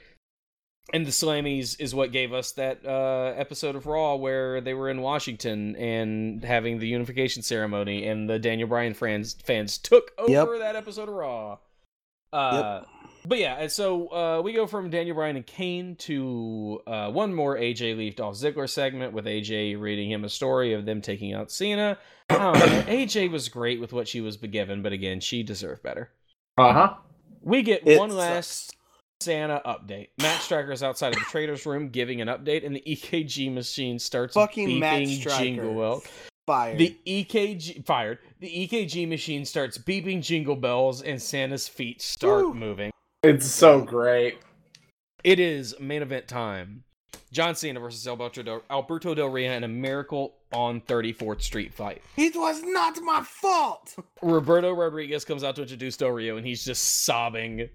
And the Slammies is what gave us that uh, episode of Raw where they were in Washington and having the unification ceremony, and the Daniel Bryan fans fans took over Yep. that episode of Raw. Uh, But yeah, so uh, we go from Daniel Bryan and Kane to uh, one more AJ Leaf Dolph Ziggler segment with AJ reading him a story of them taking out Cena. I know. AJ was great with what she was given, but again, she deserved better. Uh huh. We get It one sucks. last Santa update. Matt Striker is outside of the trader's room giving an update, and the EKG machine starts Fucking beeping Matt jingle bell. Fired. The EKG fired. The EKG machine starts beeping jingle bells, and Santa's feet start Woo. moving. It's so great. It is main event time. John Cena versus Alberto Del, Alberto Del Rio in a Miracle on 34th Street fight. it was not my fault. Roberto Rodriguez comes out to introduce Del Rio, and he's just sobbing.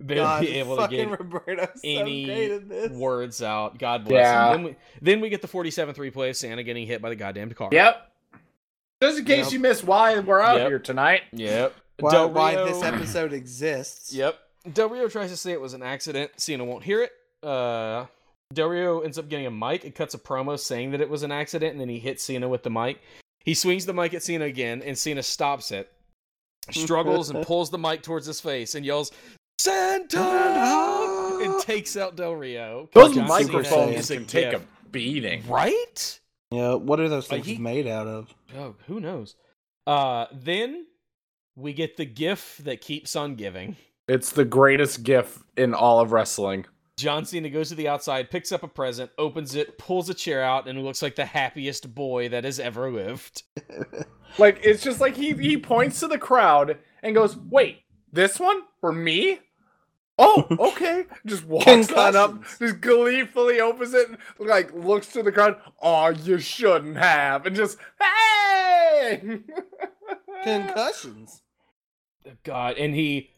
Barely God, able to fucking get Roberto's any great at this. words out. God bless Yeah. him. Then we, then we get the 47th replay of Santa getting hit by the goddamn car. Yep. Just in case Yep. you missed why we're out Yep. here tonight. Yep. Why, Del why this episode exists. Yep. Del Rio tries to say it was an accident. Cena won't hear it. Uh, Del Rio ends up getting a mic and cuts a promo saying that it was an accident, and then he hits Cena with the mic. He swings the mic at Cena again, and Cena stops it, struggles, and pulls the mic towards his face and yells, Santa! and takes out Del Rio. Those John Cena microphones is a can take a gift. beating. Right? Yeah, what are those Like, things he- made out of? Oh, who knows? Uh, then we get the gif that keeps on giving. It's the greatest gif in all of wrestling. John Cena goes to the outside, picks up a present, opens it, pulls a chair out, and looks like the happiest boy that has ever lived. Like it's just like he he points to the crowd and goes, "Wait, this one for me?" Oh, okay. Just walks on up, just gleefully opens it, like looks to the crowd. Oh, you shouldn't have, and just hey. Concussions. God, and he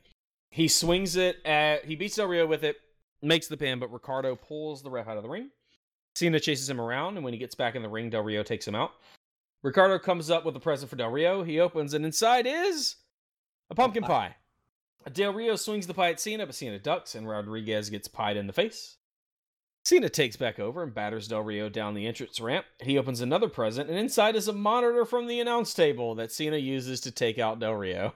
he swings it at he beats Del Rio with it, makes the pin, but Ricardo pulls the ref out of the ring. Cena chases him around, and when he gets back in the ring, Del Rio takes him out. Ricardo comes up with a present for Del Rio. He opens, and inside is a pumpkin pie. Del Rio swings the pie at Cena, but Cena ducks, and Rodriguez gets pied in the face. Cena takes back over and batters Del Rio down the entrance ramp. He opens another present, and inside is a monitor from the announce table that Cena uses to take out Del Rio.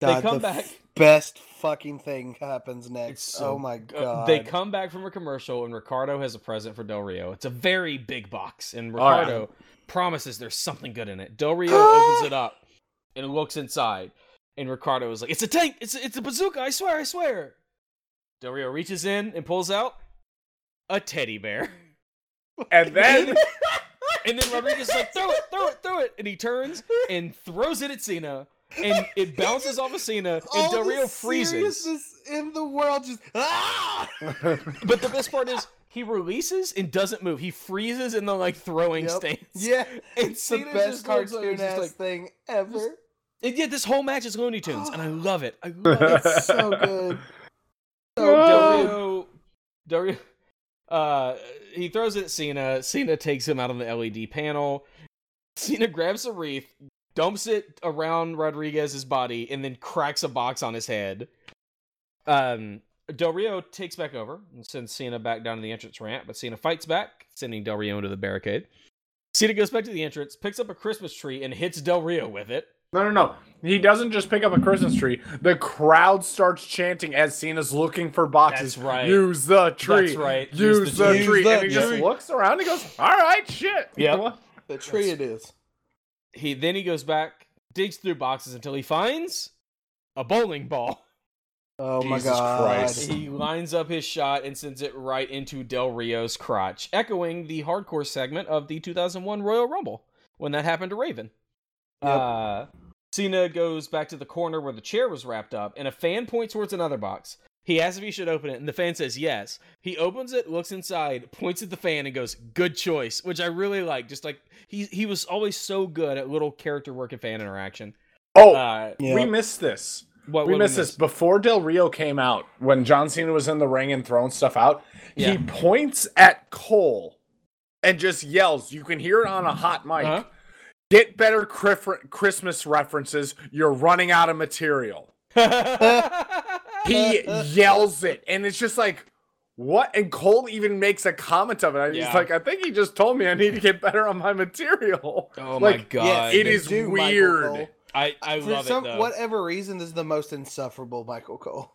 They come the back. best fucking thing happens next. So- oh my Uh, god. they come back from a commercial, and Ricardo has a present for Del Rio. It's a very big box, and. Ricardo promises there's something good in it. Del Rio opens it up and looks inside, and Ricardo is like, "It's a tank! It's a, it's a bazooka! I swear! I swear!" Del Rio reaches in and pulls out a teddy bear, and then and then Rodriguez is like, "Throw it! Throw it! Throw it!" And he turns and throws it at Cena, and it bounces off of Cena, and Del Rio freezes. in the world just ah! But the best part is he releases and doesn't move. He freezes in the like throwing Yep. stance. Yeah, it's the Cena best just cartoon ass like- thing ever. And yeah, this whole match is Looney Tunes, and I love it. I love it. It's so good. Del Rio, Del Rio, uh, he throws it at Cena. Cena takes him out on the LED panel. Cena grabs a wreath, dumps it around Rodriguez's body, and then cracks a box on his head. Um, Del Rio takes back over and sends Cena back down to the entrance ramp, but Cena fights back, sending Del Rio into the barricade. Cena goes back to the entrance, picks up a Christmas tree, and hits Del Rio with it. No, no, no. He doesn't just pick up a Christmas tree. The crowd starts chanting as Cena's looking for boxes. That's right. Use the tree. That's right. Use, Use the the, tree. tree. Use the and he just looks around and goes, "All right, shit." Yeah. The tree it is. He then he goes back, digs through boxes until he finds a bowling ball. Oh my Jesus god. Christ. He lines up his shot and sends it right into Del Rio's crotch, echoing the hardcore segment of the 2001 Royal Rumble when that happened to Raven. Yep. Uh, Cena goes back to the corner where the chair was wrapped up, and a fan points towards another box. He asks if he should open it, and the fan says yes. He opens it, looks inside, points at the fan, and goes, "Good choice," which I really like. Just like he he was always so good at little character work and fan interaction. Oh, Uh, Yeah. we missed this. what we what missed this miss? before Del Rio came out. When John Cena was in the ring and throwing stuff out, Yeah. he points at Cole and just yells. You can hear it on a hot mic. Uh-huh. Get better Christmas references. You're running out of material. He yells it, and it's just like, what? And Cole even makes a comment of it. I'm Yeah. just like, I think he just told me I need to get better on my material. Oh my God. it you do, weird. Cole. I I For love some it though. whatever reason, this is the most insufferable Michael Cole.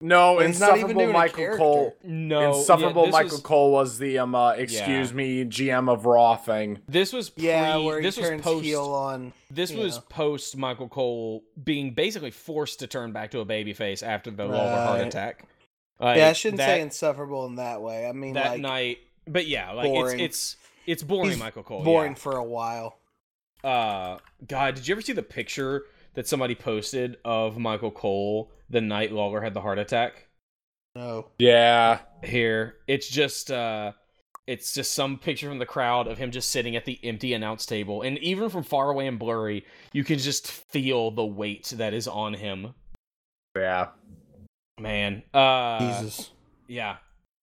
No, And he's not even insufferable Michael. Cole. No, insufferable yeah, Michael was- Cole was the um uh, excuse Yeah. me GM of Raw thing. This was pre, Yeah, where he this was post. heel on. This was know. post Michael Cole being basically forced to turn back to a babyface after the Lawler heart Right. attack. yeah, I shouldn't that, say insufferable in that way. I mean, that like night. But yeah, like boring. it's it's it's boring. He's Michael Cole. boring yeah. for a while. Uh, God, did you ever see the picture that somebody posted of Michael Cole the night Lawler had the heart attack? No. Yeah. here it's just uh it's just some picture from the crowd of him just sitting at the empty announce table and even from far away and blurry you can just feel the weight that is on him Yeah. man uh Jesus. yeah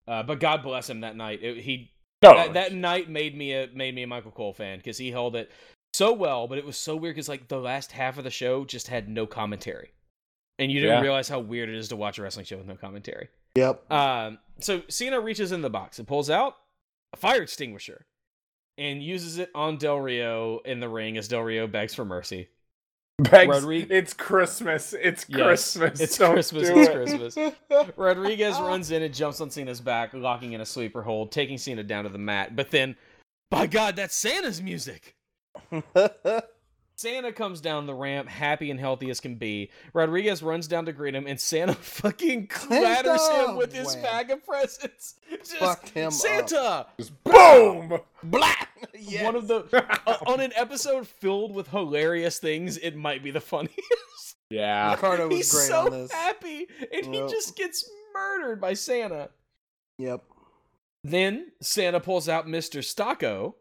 uh but god bless him that night It- he No. that, that night made me a made me a michael cole fan because he held it so well but it was so weird because like the last half of the show just had no commentary and you didn't Yeah. realize how weird it is to watch a wrestling show with no commentary Yep. Um, so Cena reaches in the box and pulls out a fire extinguisher and uses it on Del Rio in the ring as Del Rio begs for mercy. Begs, Rodrigue- it's Christmas. It's Yes, Christmas. it's Don't Christmas, it's. Christmas. Rodriguez runs in and jumps on Cena's back, locking in a sleeper hold, taking Cena down to the mat. But then, by God, that's Santa's music. Santa comes down the ramp, happy and healthy as can be. Rodriguez runs down to greet him, and Santa fucking clatters him with his Wham. bag of presents. Just, Fucked him up. Santa! Boom! Blah! Yes. One of the uh, on an episode filled with hilarious things, it might be the funniest. Yeah. Ricardo was He's great so on this. happy, and he just gets murdered by Santa. Yep. Then Santa pulls out Mr. Socko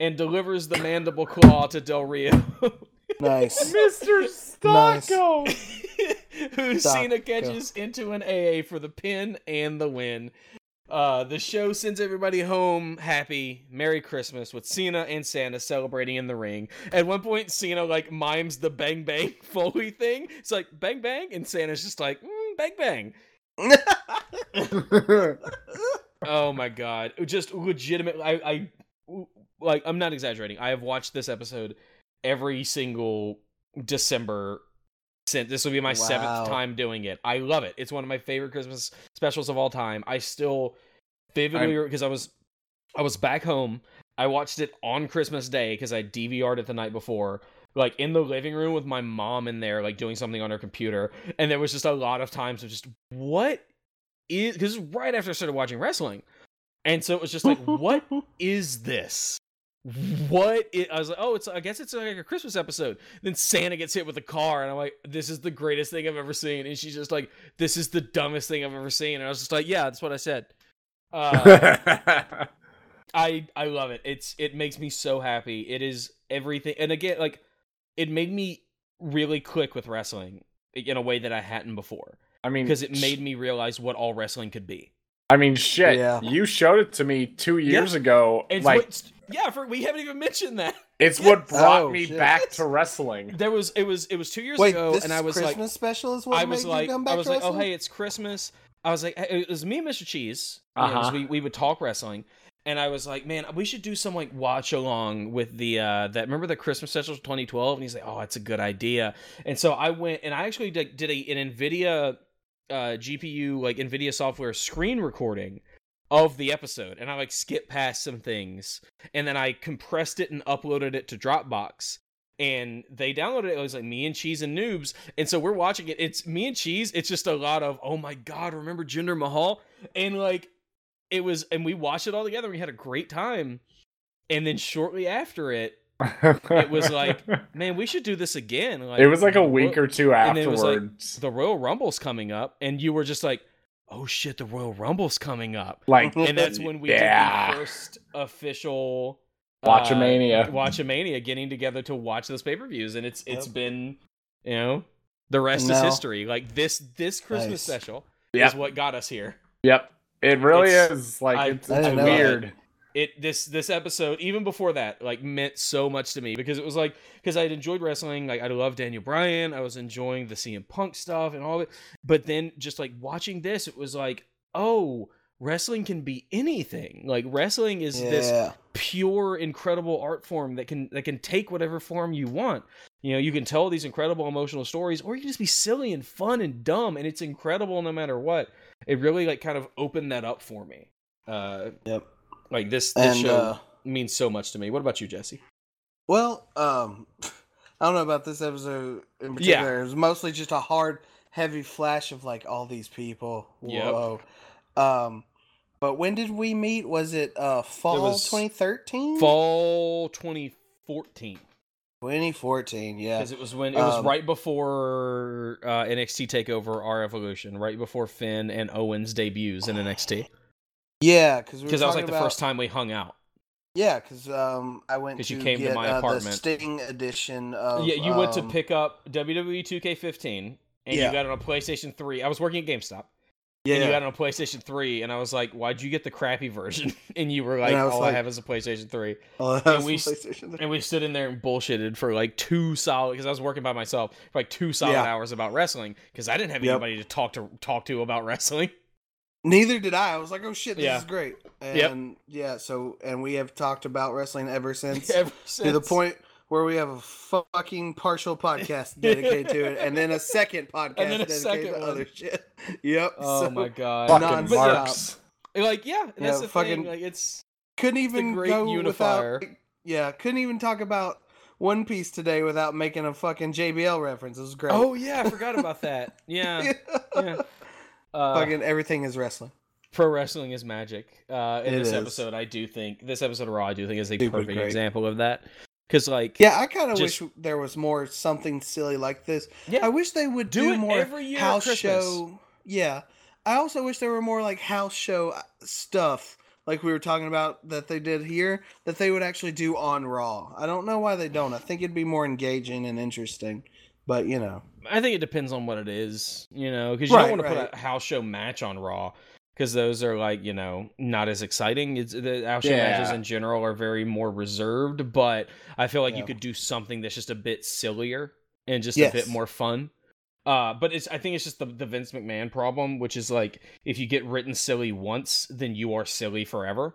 and delivers the mandible claw to Del Rio, Nice. Mr. Nice. Socko. who Cena Socko. catches into an AA for the pin and the win. Uh, the show sends everybody home happy. Merry Christmas with Cena and Santa celebrating in the ring. At one point, Cena like mimes the bang bang Foley thing. It's like bang bang, and Santa's just like mm, bang bang. Oh my god! Just legitimate. I, I like. I'm not exaggerating. I have watched this episode every single December since this will be my Wow. seventh time doing it. I love it. It's one of my favorite Christmas specials of all time. I still vividly because I was I was back home. I watched it on Christmas Day because I DVR'd it the night before. Like in the living room with my mom in there, like doing something on her computer, and there was just a lot of times of just what is because right after I started watching wrestling, and so it was just like, what is this? What i- I was like, oh, it's I guess it's like a Christmas episode. Then Santa gets hit with a car, and I'm like, this is the greatest thing I've ever seen. And she's just like, this is the dumbest thing I've ever seen. And I was just like, yeah, that's what I said. Uh, I I love it. It's it makes me so happy. It is everything. And again, like it made me really click with wrestling in a way that I hadn't before I mean, because it made me realize what all wrestling could be. I mean, shit. Yeah. You showed it to me two years Yeah. ago. It's like, what, yeah, for we haven't even mentioned that. it's what brought Oh, me shit. back to wrestling. There was it was it was two years Wait, ago, this and I was like Christmas like, special is what I made was you like, come back I was to like, oh hey, it's Christmas. I was like, it was me and Mr. Cheese. You know, 'cause Uh-huh. we we would talk wrestling, and I was like, man, we should do some like watch along with the uh that remember the Christmas special 2012 and he's like, "Oh, that's a good idea." And so I went and I actually did, did a an Nvidia uh GPU like Nvidia software screen recording of the episode and I like skipped past some things and then I compressed it and uploaded it to Dropbox and they downloaded it. It was like me and Cheese and Noobs, and so we're watching it. It's me and Cheese. It's just a lot of oh my god, remember Jinder Mahal? And like it was, and we watched it all together. We had a great time, and then shortly after it, it was like, man, we should do this again. Like it was like a week or two and it was like afterwards. the Royal Rumble's coming up, and you were just like, oh shit, the Royal Rumble's coming up. Like, and that's when we Yeah. did the first official Watchamania. uh, Watchamania, getting together to watch those pay per views, and it's it's been, you know, the rest And is history. Like this this Christmas Nice. special Yep. is what got us here. Yep. It really It's- is. Like I- it's, I it's weird. It this this episode even before that like meant so much to me because it was like because I'd enjoyed wrestling like I love Daniel Bryan I was enjoying the CM Punk stuff and all of it but then just like watching this it was like oh wrestling can be anything like wrestling is this pure incredible art form that can that can take whatever form you want. You know you can tell these incredible emotional stories or you can just be silly and fun and dumb and it's incredible no matter what. It really like kind of opened that up for me. Uh Yep. Like this this And show uh, means so much to me what about you jesse well, um, I don't know about this episode in Yeah. particular. It was mostly just a hard, heavy flash of like all these people. Yep. Whoa. Um, but when did we meet? Was it uh fall 2013? fall 2014 2014. Yeah. because it was when it was Um, right before uh nxt takeover R Evolution right before finn and owens debuts in nxt Yeah, because because that was like the first time we hung out Yeah, because um, I went 'Cause to you came to get, my uh, apartment. the Sting edition of. yeah you went to um, pick up wwe 2k15 and Yeah. you got it on a playstation 3 i was working at gamestop Yeah, and you got it on a PlayStation 3, and I was like, "Why'd you get the crappy version?" And you were like, I "All I have is a PlayStation 3." Oh, and we PlayStation three. and we stood in there and bullshitted for like two solid because I was working by myself for like two solid Yeah. hours about wrestling because I didn't have Yep. anybody to talk to talk to about wrestling. Neither did I. I was like, "Oh shit, this Yeah. is great." Yep. And yeah, so and we have talked about wrestling ever since, Ever to the point where we have a fucking partial podcast dedicated to it, and then a second podcast then a dedicated second to one. other shit. Yep. Oh so my god! Fucking marks. Like yeah, and that's Yeah, the fucking- thing. Like it's Couldn't even great go unifier. without. Yeah, couldn't even talk about One Piece today without making a fucking JBL reference. It was great. oh yeah, I forgot about that. Yeah, yeah. Uh, fucking everything is wrestling. pro wrestling is magic. Uh, in It this is. episode, I do think this episode of Raw, I do think is a Super perfect great. example of that. Because like Yeah, I kind of wish there was more something silly like this. Yeah. I wish they would Do do, more every year house show. Yeah, I also wish there were more like house show uh, stuff, like we were talking about that they did here, that they would actually do on Raw. I don't know why they don't. I think it'd be more engaging and interesting, but you know, I think it depends on what it is, you know, because you Right, don't want to put a house show match on Raw because those are like you know not as exciting. It's the house show Yeah. matches in general are very more reserved, but I feel like you could do something that's just a bit sillier and just a bit more fun. Uh, but it's I think it's just the, the Vince McMahon problem, which is like if you get written silly once, then you are silly forever.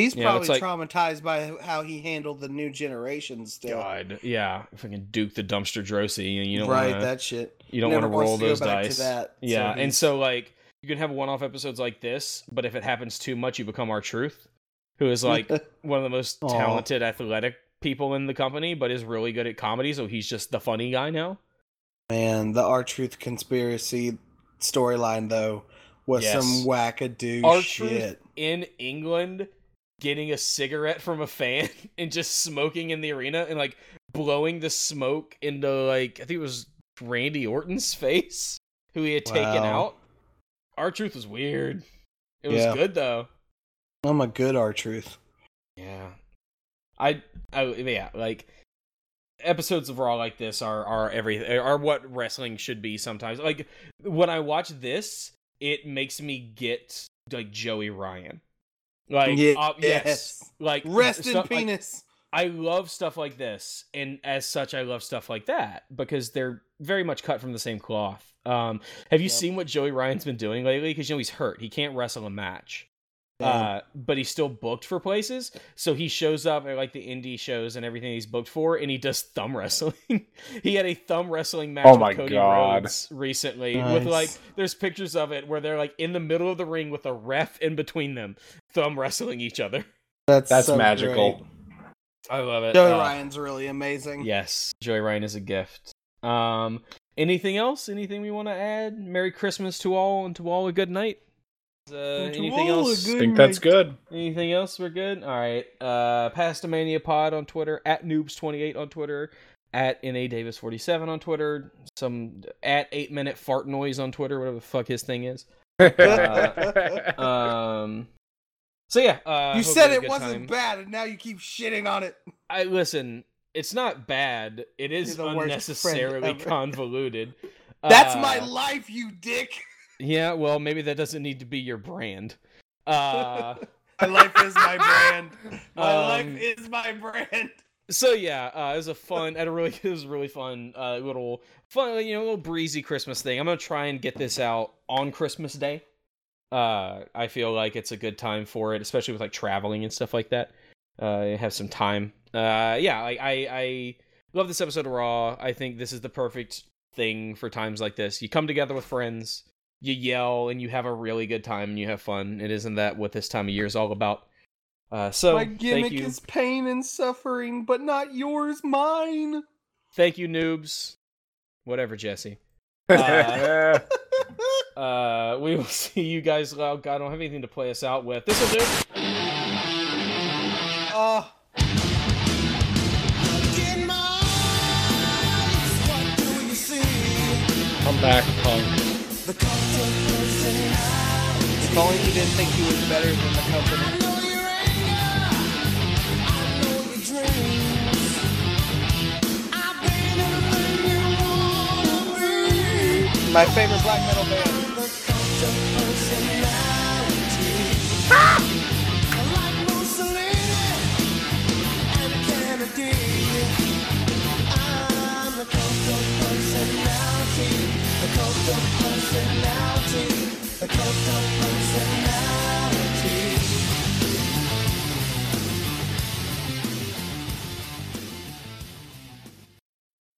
He's it's probably like- traumatized by how he handled the new generation. Still, God, yeah, fucking Duke the dumpster Droese, and you don't right? wanna- that shit. You don't want to roll those dice. that, so yeah, and so like you can have one-off episodes like this, but if it happens too much, you become R Truth, who is like one of the most talented athletic people in the company, but is really good at comedy. So he's just the funny guy now. Man, the R Truth conspiracy storyline though was Yes. some wackadoo Our shit. in England getting a cigarette from a fan and just smoking in the arena and like blowing the smoke into like I think it was Randy Orton's face, who he had taken out. R Truth was weird. It was Yeah. good though. I'm a good R Truth. Yeah. I I yeah, like episodes of Raw like this are are everything are what wrestling should be sometimes. Like when I watch this, it makes me get like Joey Ryan. Like uh, yes. yes. Like Rest in stuff like- penis. I love stuff like this, and as such, I love stuff like that because they're very much cut from the same cloth. Um, have you Yep. seen what Joey Ryan's been doing lately? Because you know he's hurt; he can't wrestle a match. Uh, but he's still booked for places, so he shows up at like the indie shows and everything he's booked for, and he does thumb wrestling. he had a thumb wrestling match Oh with Cody God. Rhodes recently, with like there's pictures of it where they're like in the middle of the ring with a ref in between them, thumb wrestling each other. That's That's so magical. great. I love it. Joey Uh, Ryan's really amazing. Yes, Joey Ryan is a gift. Um, anything else? Anything we want to add? Merry Christmas to all, and to all a good night. Uh, anything else? I think that's good. Anything else? We're good. All right. Uh, Pastamania Pod on Twitter at Noobs28 on Twitter at Na Davis 47 on Twitter. Some at eight minute fart noise on Twitter. Whatever the fuck his thing is. Uh, um. So yeah, uh, you said it wasn't time. bad, and now you keep shitting on it. I listen. It's not bad. It is You're the worst unnecessarily convoluted. That's Uh, my life, you dick. Yeah, well, maybe that doesn't need to be your brand. Uh, My life is my brand. My Um, life is my brand. so yeah, uh, it was a fun. At a really, it was a really fun, uh, little fun, you know, little breezy Christmas thing. I'm gonna try and get this out on Christmas Day. Uh, I feel like it's a good time for it, especially with like traveling and stuff like that. Uh, have some time. Uh, yeah, like I, I love this episode of Raw. I think this is the perfect thing for times like this. You come together with friends, you yell, and you have a really good time and you have fun. It isn't that what this time of year is all about. Uh, so my gimmick is pain and suffering, but not yours, mine. thank you, noobs. Whatever, Jesse. Uh, uh, we will see you guys. Oh God, I don't have anything to play us out with. This will do. Oh, Come back, punk. if only you didn't think he was better than the company. My favorite black metal band. The cult of personality, the cult of